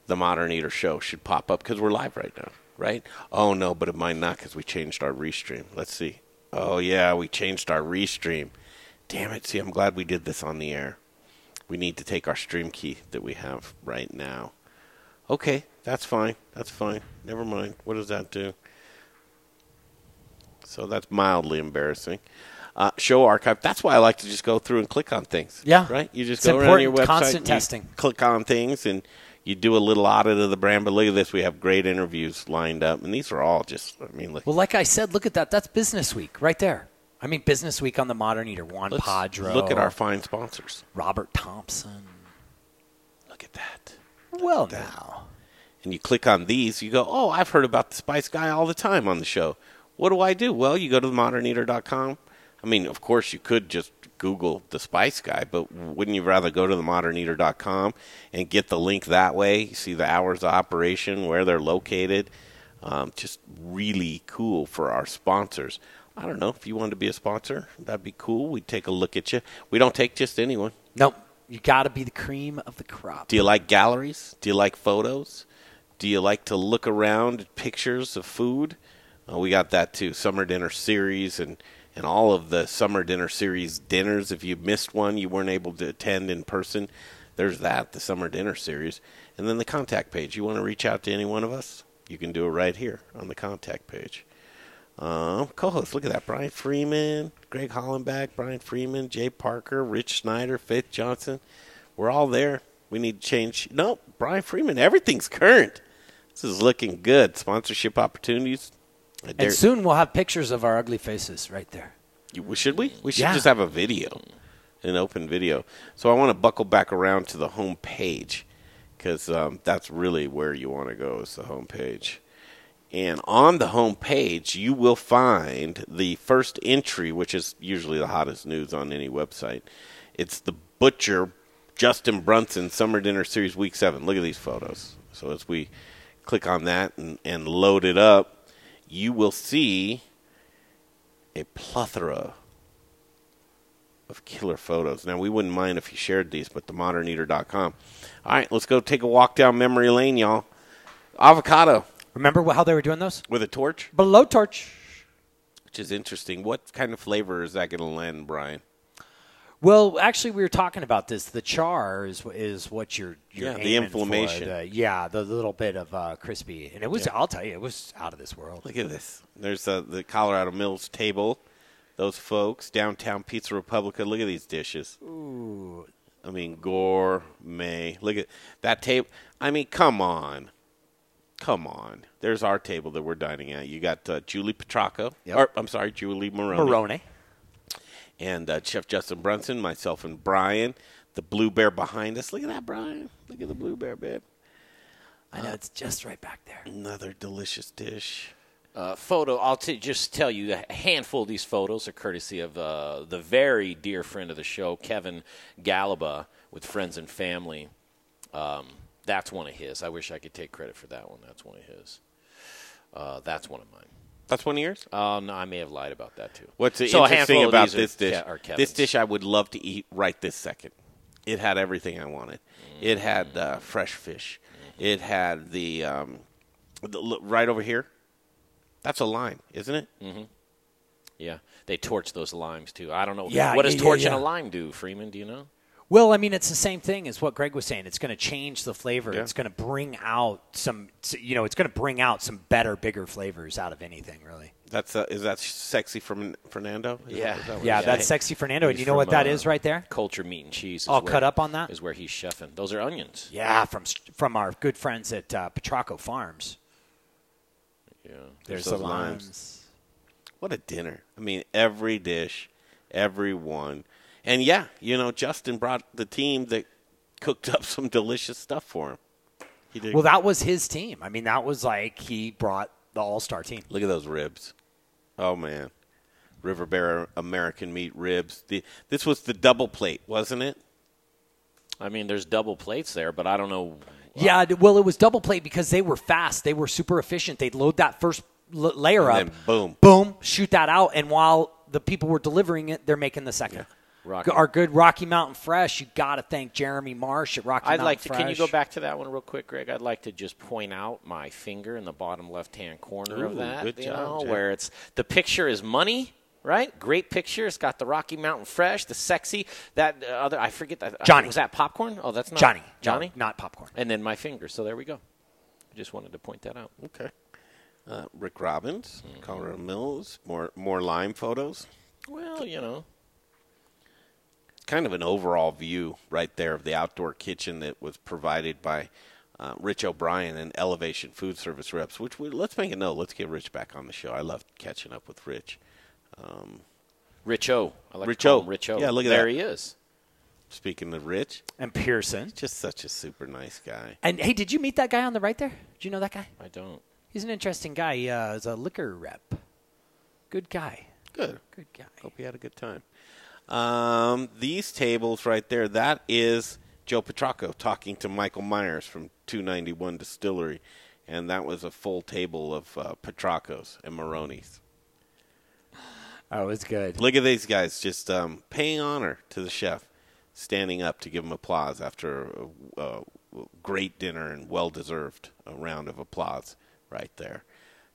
the Modern Eater Show should pop up because we're live right now, right? Oh no, but it might not because we changed our restream. Let's see. Oh yeah, we changed our restream. Damn it! See, I'm glad we did this on the air. We need to take our stream key that we have right now. Okay, that's fine. That's fine. Never mind. What does that do? So that's mildly embarrassing. Uh, show archive. That's why I like to just go through and click on things. Yeah. Right? You just It's go around your website. Constant testing. Click on things and you do a little audit of the brand. But look at this. We have great interviews lined up. And these are all just, I mean, look. Well, like I said, look at that. That's Business Week right there. I mean, Business Week on the Modern Eater. Juan Let's Padro. Look at our fine sponsors. Robert Thompson. Look at that. Well, now. And you click on these, you go, oh, I've heard about the Spice Guy all the time on the show. What do I do? Well, you go to themoderneater.com. I mean, of course, you could just Google the Spice Guy, but wouldn't you rather go to themoderneater.com and get the link that way? You see the hours of operation, where they're located. Um, just really cool for our sponsors. I don't know if you wanted to be a sponsor, that'd be cool. We'd take a look at you. We don't take just anyone. Nope. You got to be the cream of the crop. Do you like galleries? Do you like photos? Do you like to look around at pictures of food? Uh, we got that too. Summer dinner series and and all of the summer dinner series dinners. If you missed one, you weren't able to attend in person. There's that, the summer dinner series, and then the contact page. You want to reach out to any one of us? You can do it right here on the contact page. Um, co-hosts, look at that: Brian Freeman, Greg Hollenbach, Brian Freeman, Jay Parker, Rich Snyder, Faith Johnson. We're all there. We need to change. No, Brian Freeman. Everything's current. This is looking good. Sponsorship opportunities. And soon we'll have pictures of our ugly faces right there. you- should we? We should Yeah. just have a video, an open video. So I want to buckle back around to the home page because um, that's really where you want to go is the home page. And on the home page, you will find the first entry, which is usually the hottest news on any website. It's the Butcher Justin Brunson Summer Dinner Series Week 7. Look at these photos. So as we click on that and, and load it up, you will see a plethora of killer photos. Now, we wouldn't mind if you shared these, but themoderneater.com. All right, let's go take a walk down memory lane, y'all. Avocado. Remember how they were doing those? With a torch? Below torch. Which is interesting. What kind of flavor is that going to lend, Brian? Well, actually, we were talking about this. The char is is what you're, you're Yeah, the inflammation. The- yeah, the little bit of uh, crispy, and it was. Yeah. I'll tell you, it was out of this world. Look at this. There's uh, the Colorado Mills table. Those folks, downtown Pizza Republica. Look at these dishes. Ooh. I mean, gourmet. Look at that table. I mean, come on. Come on. There's our table that we're dining at. You got uh, Julie Petrocco. Or, I'm sorry, Julie Moroni. Moroni. And uh, Chef Justin Brunson, myself, and Brian. The blue bear behind us. Look at that, Brian. Look at the blue bear, babe. I know it's just right back there. Another delicious dish. Uh, photo. I'll t- just tell you a handful of these photos are courtesy of uh, the very dear friend of the show, Kevin Galaba, with friends and family. Um, that's one of his. I wish I could take credit for that one. That's one of his. Uh, that's one of mine. That's one of yours? Uh, no, I may have lied about that too. What's so interesting about this dish? Are this dish I would love to eat right this second. It had everything I wanted. It had uh, fresh fish. It had the, um, the look, right over here. That's a lime, isn't it? Mm-hmm. Yeah, they torch those limes too. I don't know. Yeah, what does yeah, torching yeah. a lime do, Freeman? Do you know? Well, I mean, it's the same thing as what Greg was saying. It's going to change the flavor. Yeah. It's going to bring out some, you know, it's going to bring out some better, bigger flavors out of anything, really. That's uh, is that sexy from Fernando? Is Yeah, that- is that Yeah, it is? that's sexy Fernando. And you know what from, that uh, is right there? Culture meat and cheese. is All where- cut up on that? is where he's chefing. Those are onions. Yeah, from from our good friends at uh, Petrocco Farms. Yeah, There's those the limes. What a dinner! I mean, every dish, every one, and yeah, you know, Justin brought the team that cooked up some delicious stuff for him. He did. Well, that was his team. I mean, that was like he brought the All Star team. Look at those ribs. Oh man, River Bear American meat ribs. The, this was the double plate, wasn't it? I mean, there's double plates there, but I don't know. Yeah, well, it was double plate because they were fast. They were super efficient. They'd load that first l- layer And up, then boom. boom, shoot that out, and while the people were delivering it, they're making the second. Rocky- Our good Rocky Mountain Fresh. You got to thank Jeremy Marsh at Rocky I'd Mountain like to. Fresh. Can you go back to that one real quick, Greg? I'd like to just point out my finger in the bottom left-hand corner of Ooh, that. good you job, know, where it's the picture is money, right? Great picture. It's got the Rocky Mountain Fresh, the sexy. That uh, other, I forget that. Johnny. was that popcorn? Oh, that's not Johnny. Johnny, No, not popcorn. And then my finger. So there we go. Just wanted to point that out. Okay. Uh, Rick Robbins, Mm-hmm. Colorado Mills. More more lime photos. Well, you know, kind of an overall view right there of the outdoor kitchen that was provided by uh, Rich O'Brien and Elevation Food Service reps. Which we, let's make a note. Let's get Rich back on the show. I love catching up with Rich. Um, Rich O. I like Rich to call O. Rich O. Yeah, look at there that. he is. Speaking of Rich and Pearson, just such a super nice guy. And hey, did you meet that guy on the right there? Did you know that guy? I don't. He's an interesting guy. He uh, is a liquor rep. Good guy. Good. Good guy. Hope you had a good time. Um, these tables right there, that is Joe Petrocco talking to Michael Myers from 291 Distillery. And that was a full table of uh, Petroccos and Maronis. Oh, it's good. Look at these guys just um, paying honor to the chef, standing up to give him applause after a, a great dinner and well deserved round of applause right there,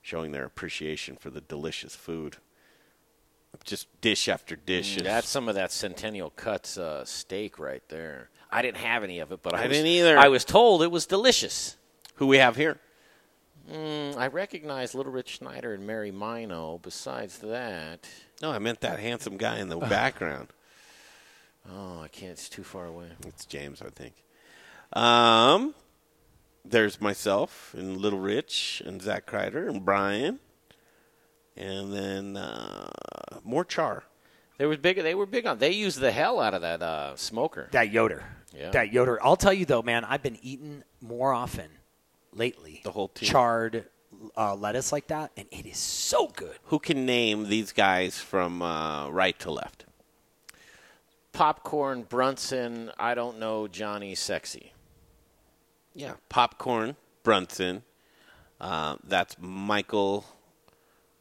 showing their appreciation for the delicious food. Just dish after dish. Mm, That's some of that Centennial Cuts uh, steak right there. I didn't have any of it, but I, I was, didn't either. I was told it was delicious. Who we have here? Mm, I recognize Little Rich Schneider and Mary Mino. Besides that, No, I meant that handsome guy in the background. oh, I can't. It's too far away. It's James, I think. Um, there's myself and Little Rich and Zach Kreider and Brian, and then uh, more char. They were big. They were big on. They used the hell out of that uh, smoker. That Yoder. Yeah. That Yoder. I'll tell you though, man, I've been eating more often lately. The whole team. charred uh, lettuce like that, and it is so good. Who can name these guys from uh, right to left? Popcorn, Brunson. I don't know Johnny Sexy. Yeah, Popcorn, Brunson. Uh, that's Michael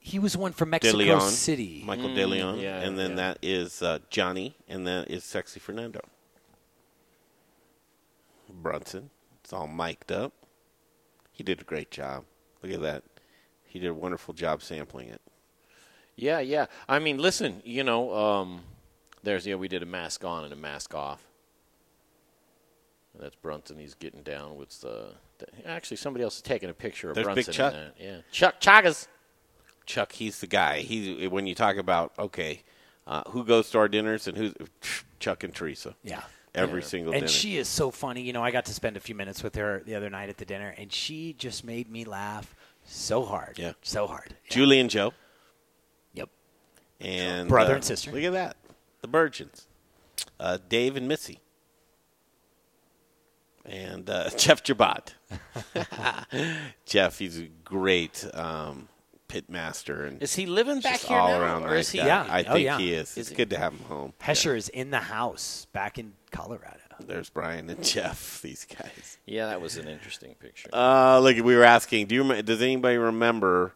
He was one from Mexico DeLeon. City. Michael Mm, DeLeon. yeah, and then yeah. that is uh, Johnny, and that is Sexy Fernando. Brunson. It's all mic'd up. He did a great job. Look at that. He did a wonderful job sampling it. Yeah, yeah. I mean, listen. You know, um, there's yeah. We did a mask on and a mask off. That's Brunson. He's getting down with the. the actually, somebody else is taking a picture of There's Brunson. Big Chuck. In that. Yeah, Chuck Chagas. Chuck, he's the guy. He when you talk about okay, uh, who goes to our dinners and who's Chuck and Teresa. Yeah. every Yeah. single and dinner. she is so funny. You know, I got to spend a few minutes with her the other night at the dinner, and she just made me laugh so hard. Yeah. so hard. Julie and Joe. Yep. And Brother uh, and sister. Look at that, the Berzins, uh, Dave and Missy, and uh, Jeff Jabat. Jeff, he's a great um, pit master, and Is he living back here all now, around or nice is he- guy. Yeah. I Oh, think yeah. he is. Is It's he- good to have him home. Hesher is in the house back in Colorado. There's Brian and Jeff. These guys. Yeah, that was an interesting picture. Uh, look, we were asking. Do you does anybody remember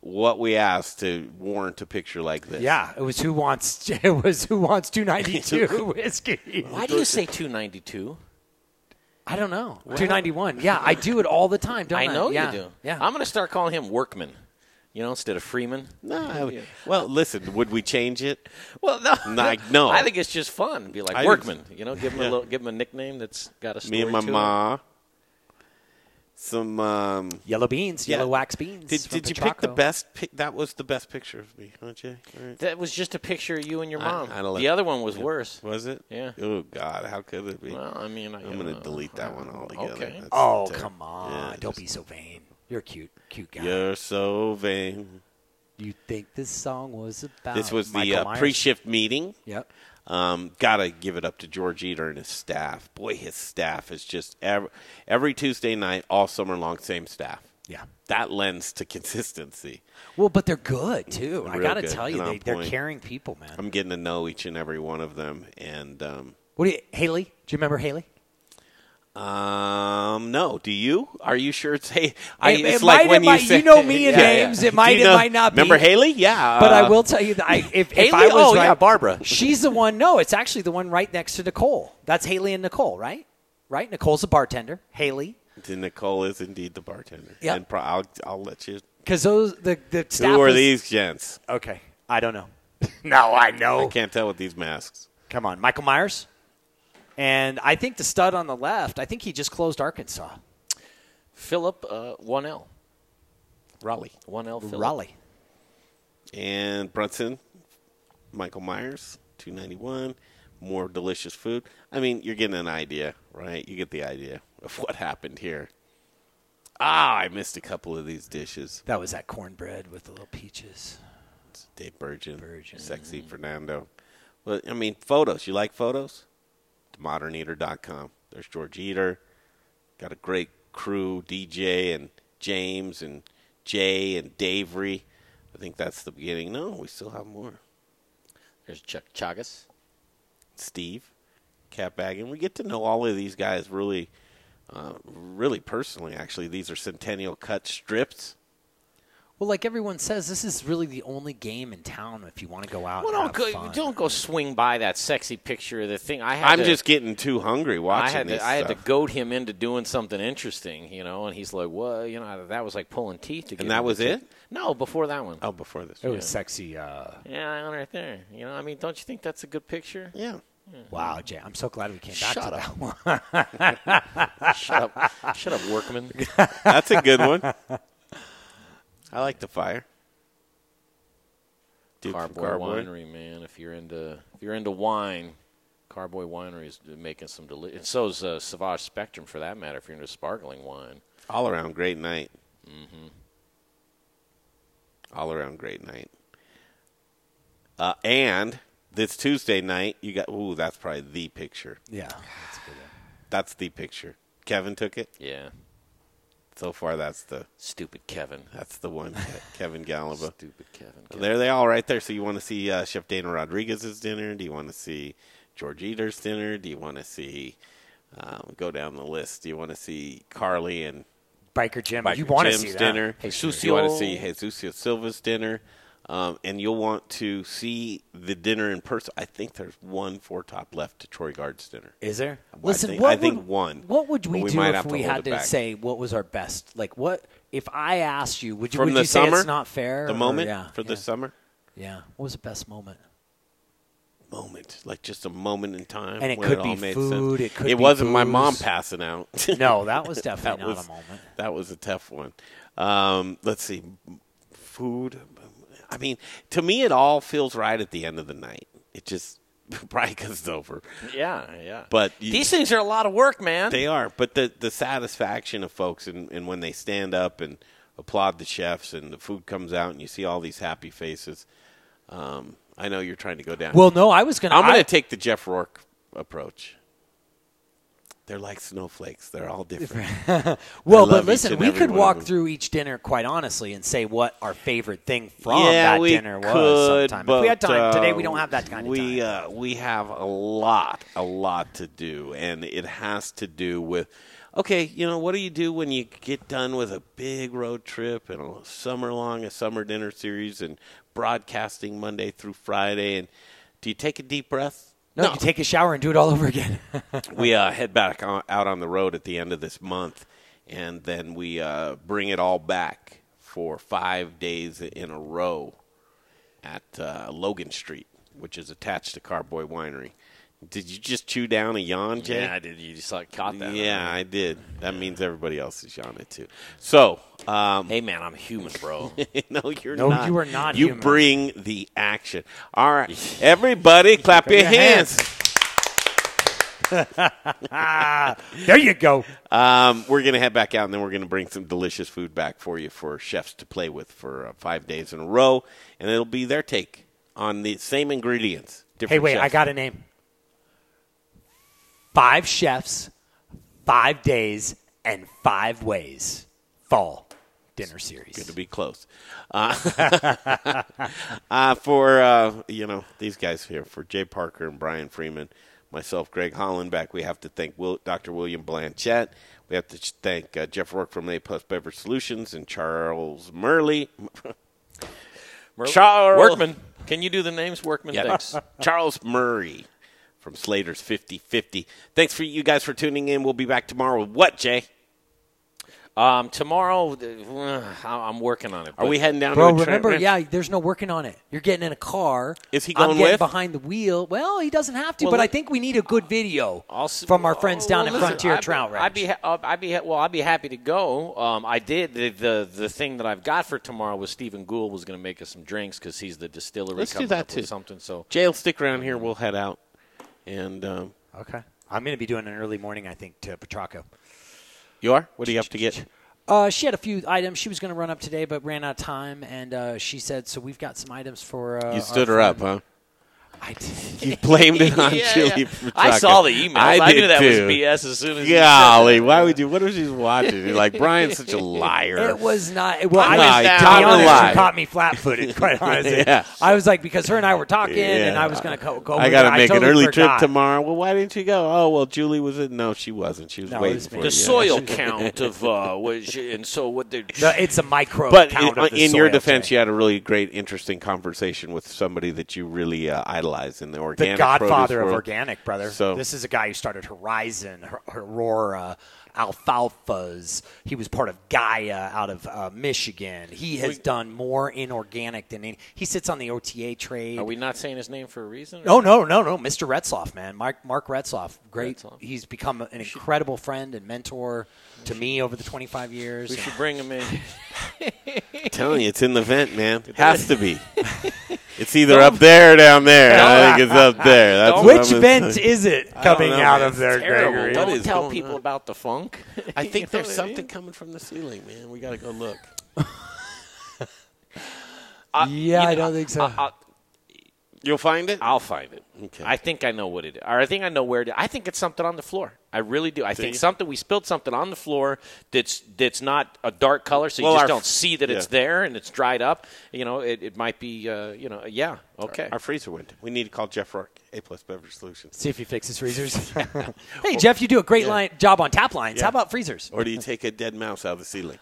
what we asked to warrant a picture like this? Yeah, it was who wants it was who wants two ninety two whiskey. Why do you say 292? I don't know. Two ninety one. Yeah, I do it all the time. Don't I? I know yeah. you do. Yeah. I'm going to start calling him Workman. You know, instead of Freeman. No. Well, listen. Would we change it? Well, no, Like, no. I think it's just fun. Be like I Workman. think- You know, give him Yeah. a little, give him a nickname that's got a story Me and my to it. ma. Some um, Yellow beans, yeah. yellow wax beans. Did, did you pick the best? Pic- that was the best picture of me, huh, Jay? All right. That was just a picture of you and your mom. I, I the other one was yeah. worse. Was it? Yeah. Oh God, how could it be? Well, I mean, I, I'm going to delete that one altogether. Okay. That's Oh ter- come on! Yeah, Don't just- be so vain. You're a cute, cute guy. You're so vain. You think this song was about? This was the uh, Myers? pre-shift meeting. Yep. Um, gotta give it up to George Eater and his staff. Boy, his staff is just every, every Tuesday night, all summer long, same staff. Yeah. That lends to consistency. Well, but they're good too. I got to good tell you, and they, they're caring people, man. I'm getting to know each and every one of them, and um, What do you, Haley? Do you remember Haley? Um, no. Do you? Are you sure it's hey? I, It- it's it like might- when it you might- say you know me and Yeah, names, yeah. it might- Do you it might not be. Remember Haley? Yeah, but I uh, will tell you that I, if, if Haley? I was Oh, right, yeah, Barbara. She's the one. No, it's actually the one right next to Nicole. That's Haley and Nicole, right? Right. Nicole's a bartender. Haley, Nicole is indeed the bartender. Yep. And pro- I'll, I'll let you. because those the the staff. Who are was- these gents? Okay, I don't know. no, I know. I can't tell with these masks. Come on, Michael Myers. And I think the stud on the left. I think he just closed Arkansas. Philip, uh, 1L. Raleigh. 1L Philip. Raleigh. And Brunson, Michael Myers, 291. More delicious food. I mean, you're getting an idea, right? You get the idea of what happened here. Ah, I missed a couple of these dishes. That was that cornbread with the little peaches. Dave Berzins, Sexy Fernando. Well, I mean, photos. You like photos? moderneater.com. There's George Eater. Got a great crew, DJ and James and Jay and Davery. I think that's the beginning. No, we still have more. There's Chuck Chagas. Steve, Cat Bag, and we get to know all of these guys really, uh, really personally. Actually, these are Centennial cut strips. Well, like everyone says, this is really the only game in town if you want to go out. Well, don't have go, fun. don't go swing by that sexy picture of the thing. I had I'm to, just getting too hungry watching I had this to, I had to goad him into doing something interesting, you know. And he's like, "Well, you know, that was like pulling teeth to get." And that was to- it? No, before that one. Oh, before this. It one. was sexy. Uh, Yeah, that one right there. You know, I mean, don't you think that's a good picture? Yeah. wow, Jay, I'm so glad we came back Shut to up. that one. Shut up, shut up, workman. That's a good one. I like the fire. Dude from Carboy Carboy. Winery, man. If you're into if you're into wine, Carboy Winery is making some delicious. and so is uh, Sauvage Spectrum for that matter. If you're into sparkling wine, All around great night. mm-hmm. All around great night. Uh, and this Tuesday night, you got. Ooh, that's probably the picture. yeah, that's good one. That's the picture. Kevin took it. yeah, So far, that's the stupid Kevin, that's the one. Kevin Galliva. stupid Kevin. Well, there they all right there. So you want to see uh, Chef Dana Rodriguez's dinner? Do you want to see George Eater's dinner? Do you want to see? Uh, go down the list. Do you want to see Carly and Biker Jim. Biker you want to see that. dinner? Jesus. You want to see Jesus Silva's dinner? Um, and you'll want to see the dinner in person. I think there's one four top left to Troy Guard's dinner. Is there? I Listen, think, what I think would, one. What would we, we do if we had to say what was our best? Like, what if I asked you? Would you, from would you say summer? it's not fair? The or- moment yeah, for yeah, the summer Yeah. What was the best moment? moment, like just a moment in time, And it could all be made food, sense. it could it wasn't my mom passing out. No, that was definitely That not was- a moment. That was a tough one. Um, let's see, food. I mean, to me, it all feels right at the end of the night. It just probably because it's over. Yeah, yeah. But you- these things are a lot of work, man. They are, but the the satisfaction of folks and, and when they stand up and applaud the chefs and the food comes out and you see all these happy faces. Um, I know you're trying to go down. Well, no, I was gonna- I'm going I- to take the Jeff Rourke approach. They're like snowflakes. They're all different. Well, but listen, we could walk through each dinner quite honestly and say what our favorite thing from yeah, that we dinner was. could, sometime. But, if we had time today, uh, we don't have that kind of time. we, Uh, we have a lot, a lot to do, and it has to do with. Okay, you know what do you do when you get done with a big road trip and a summer long, a summer dinner series, and broadcasting Monday through Friday, and do you take a deep breath? No, you take a shower and do it all over again. we uh, head back on, out on the road at the end of this month, and then we uh, bring it all back for five days in a row at uh, Logan Street, which is attached to Carboy Winery. Did you just chew down a yawn, Jay? Yeah, I did. You just like caught that. Yeah, I did. That means everybody else is yawning too. So, um, hey man, I'm human, bro. no, you're No, not. you are not You human. bring the action. All right, everybody, clap your, your hands. there you go. Um, we're going to head back out, and then we're going to bring some delicious food back for you for chefs to play with for uh, five days in a row, and it'll be their take on the same ingredients. hey, different wait, I got a name. Five chefs, five days, and five ways. Fall. dinner series. Good to be close. Uh, uh, for uh, you know these guys here, for Jay Parker and Brian Freeman, myself, Greg Hollenbeck, we have to thank Will, Dr. William Blanchet. We have to thank uh, Jeff Rourke from A Plus Beverage Solutions and Charles Murley. Mer- Charles Workman. Can you do the names, Workman? Yeah. Charles Murray from Slater's 5050. Thanks for you guys for tuning in. We'll be back tomorrow with what, Jay? Um, tomorrow, uh, I'm working on it. Are we heading down Bro, to a remember, Ranch? yeah, there's no working on it. You're getting in a car. Is he I'm going getting with? behind the wheel. Well, he doesn't have to, Well, but I think we need a good video s- from our friends down Well, at listen, Frontier I'd, Trout Ranch. I'd be, ha- I'd be, ha- well, I'd be happy to go. Um, I did the, the the thing that I've got for tomorrow was Stephen Gould was going to make us some drinks because he's the distillery. Let's do that up too. Something so. Jay will stick around here. We'll head out. And um, okay, I'm going to be doing an early morning, I think, to Petrocco. you are? What do you have to get? Uh, she had a few items she was going to run up today, but ran out of time, and uh, she said, "So we've got some items for." Uh, You stood her up, huh? I did. You blamed it on Yeah, Chili. yeah. Petrocco. I saw the emails. I did knew that was. BS as soon as you said Golly, that. why would you? What if she's watching? You're like Brian's such a liar. It was not. Well, I No, was down. caught To honest, lie. she caught me flat-footed. Quite honestly, Yeah. I was like because her and I were talking, and I was going to go. go I got to make totally an early forgot. trip tomorrow. Well, why didn't you go? Oh, well, Julie was it? No, she wasn't. She was No, waiting was for me. you. The soil count of uh, was, and so what they. No, it's a micro But count in, of the in your defense, you had a really great, interesting conversation with somebody that you really uh, idolize in the the godfather produce of organic, brother. So this is a guy who started Horizon, Her- Aurora, Alfalfas. He was part of Gaia out of uh, Michigan. He has done more inorganic than any. He sits on the OTA trade. Are we not saying his name for a reason? Oh no, no, no, Mr. Retzloff, man, Mark Mark Retzloff, great. He's become an incredible friend and mentor to me over the 25 years. We should bring him in. I'm telling you, it's in the vent, man. It has to be. It's either up there or down there. I think it's up there. That's what Which I'm vent saying. is it coming know, out man. of there, terrible. Gregory? What Don't is tell going people on? about the funk. I You think know there's what I mean? something coming from the ceiling, man. We got to go look. I- uh, Yeah, I know, don't think so. I- I- You'll find it. I'll find it. Okay. I think I know what it is. Or I think I know where it is. I think it's something on the floor. I really do. I Do think you? something we spilled something on the floor that's that's not a dark color, so you Well, just don't see that it's there and it's dried up. You know, it, it might be. Uh, you know, yeah, okay. Our freezer went. We need to call Jeff Rourke, A Plus Beverage Solutions. See if he fixes freezers. hey, Jeff, you do a great Yeah. line, job on tap lines. Yeah. How about freezers? Or do you take a dead mouse out of the ceiling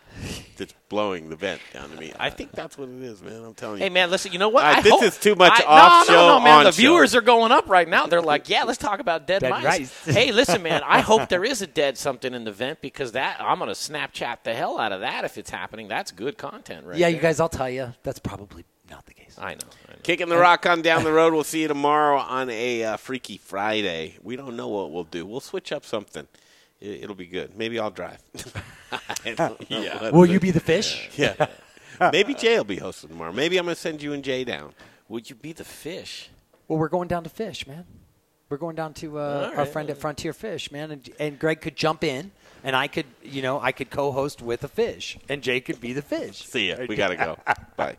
that's blowing the vent down to me? I think that's what it is, man. I'm telling you. Hey man, listen. You know what? All right, I this hope- is too much I, off no, show, No, no, man. on the show. viewers are going up right now. They're like, "Yeah, let's talk about dead, Dead mice." mice. hey, listen, man. I hope there is a dead something in the vent because that I'm gonna Snapchat the hell out of that if it's happening. That's good content, right? yeah, there. you guys, I'll tell you, that's probably not the case. I know. I know. Kicking the rock on down the road. We'll see you tomorrow on a uh, Freaky Friday. We don't know what we'll do. We'll switch up something. It, it'll be good. Maybe I'll drive. I don't know Yeah. Will you be the fish? Yeah. Maybe Jay will be hosting tomorrow. Maybe I'm going to send you and Jay down. Would you be the fish? Well, we're going down to fish, man. We're going down to uh, All our friend at Frontier Fish, man, and, and Greg could jump in, and I could, you know, I could co-host with a fish, and Jay could be the fish. See ya. We got to go. Bye.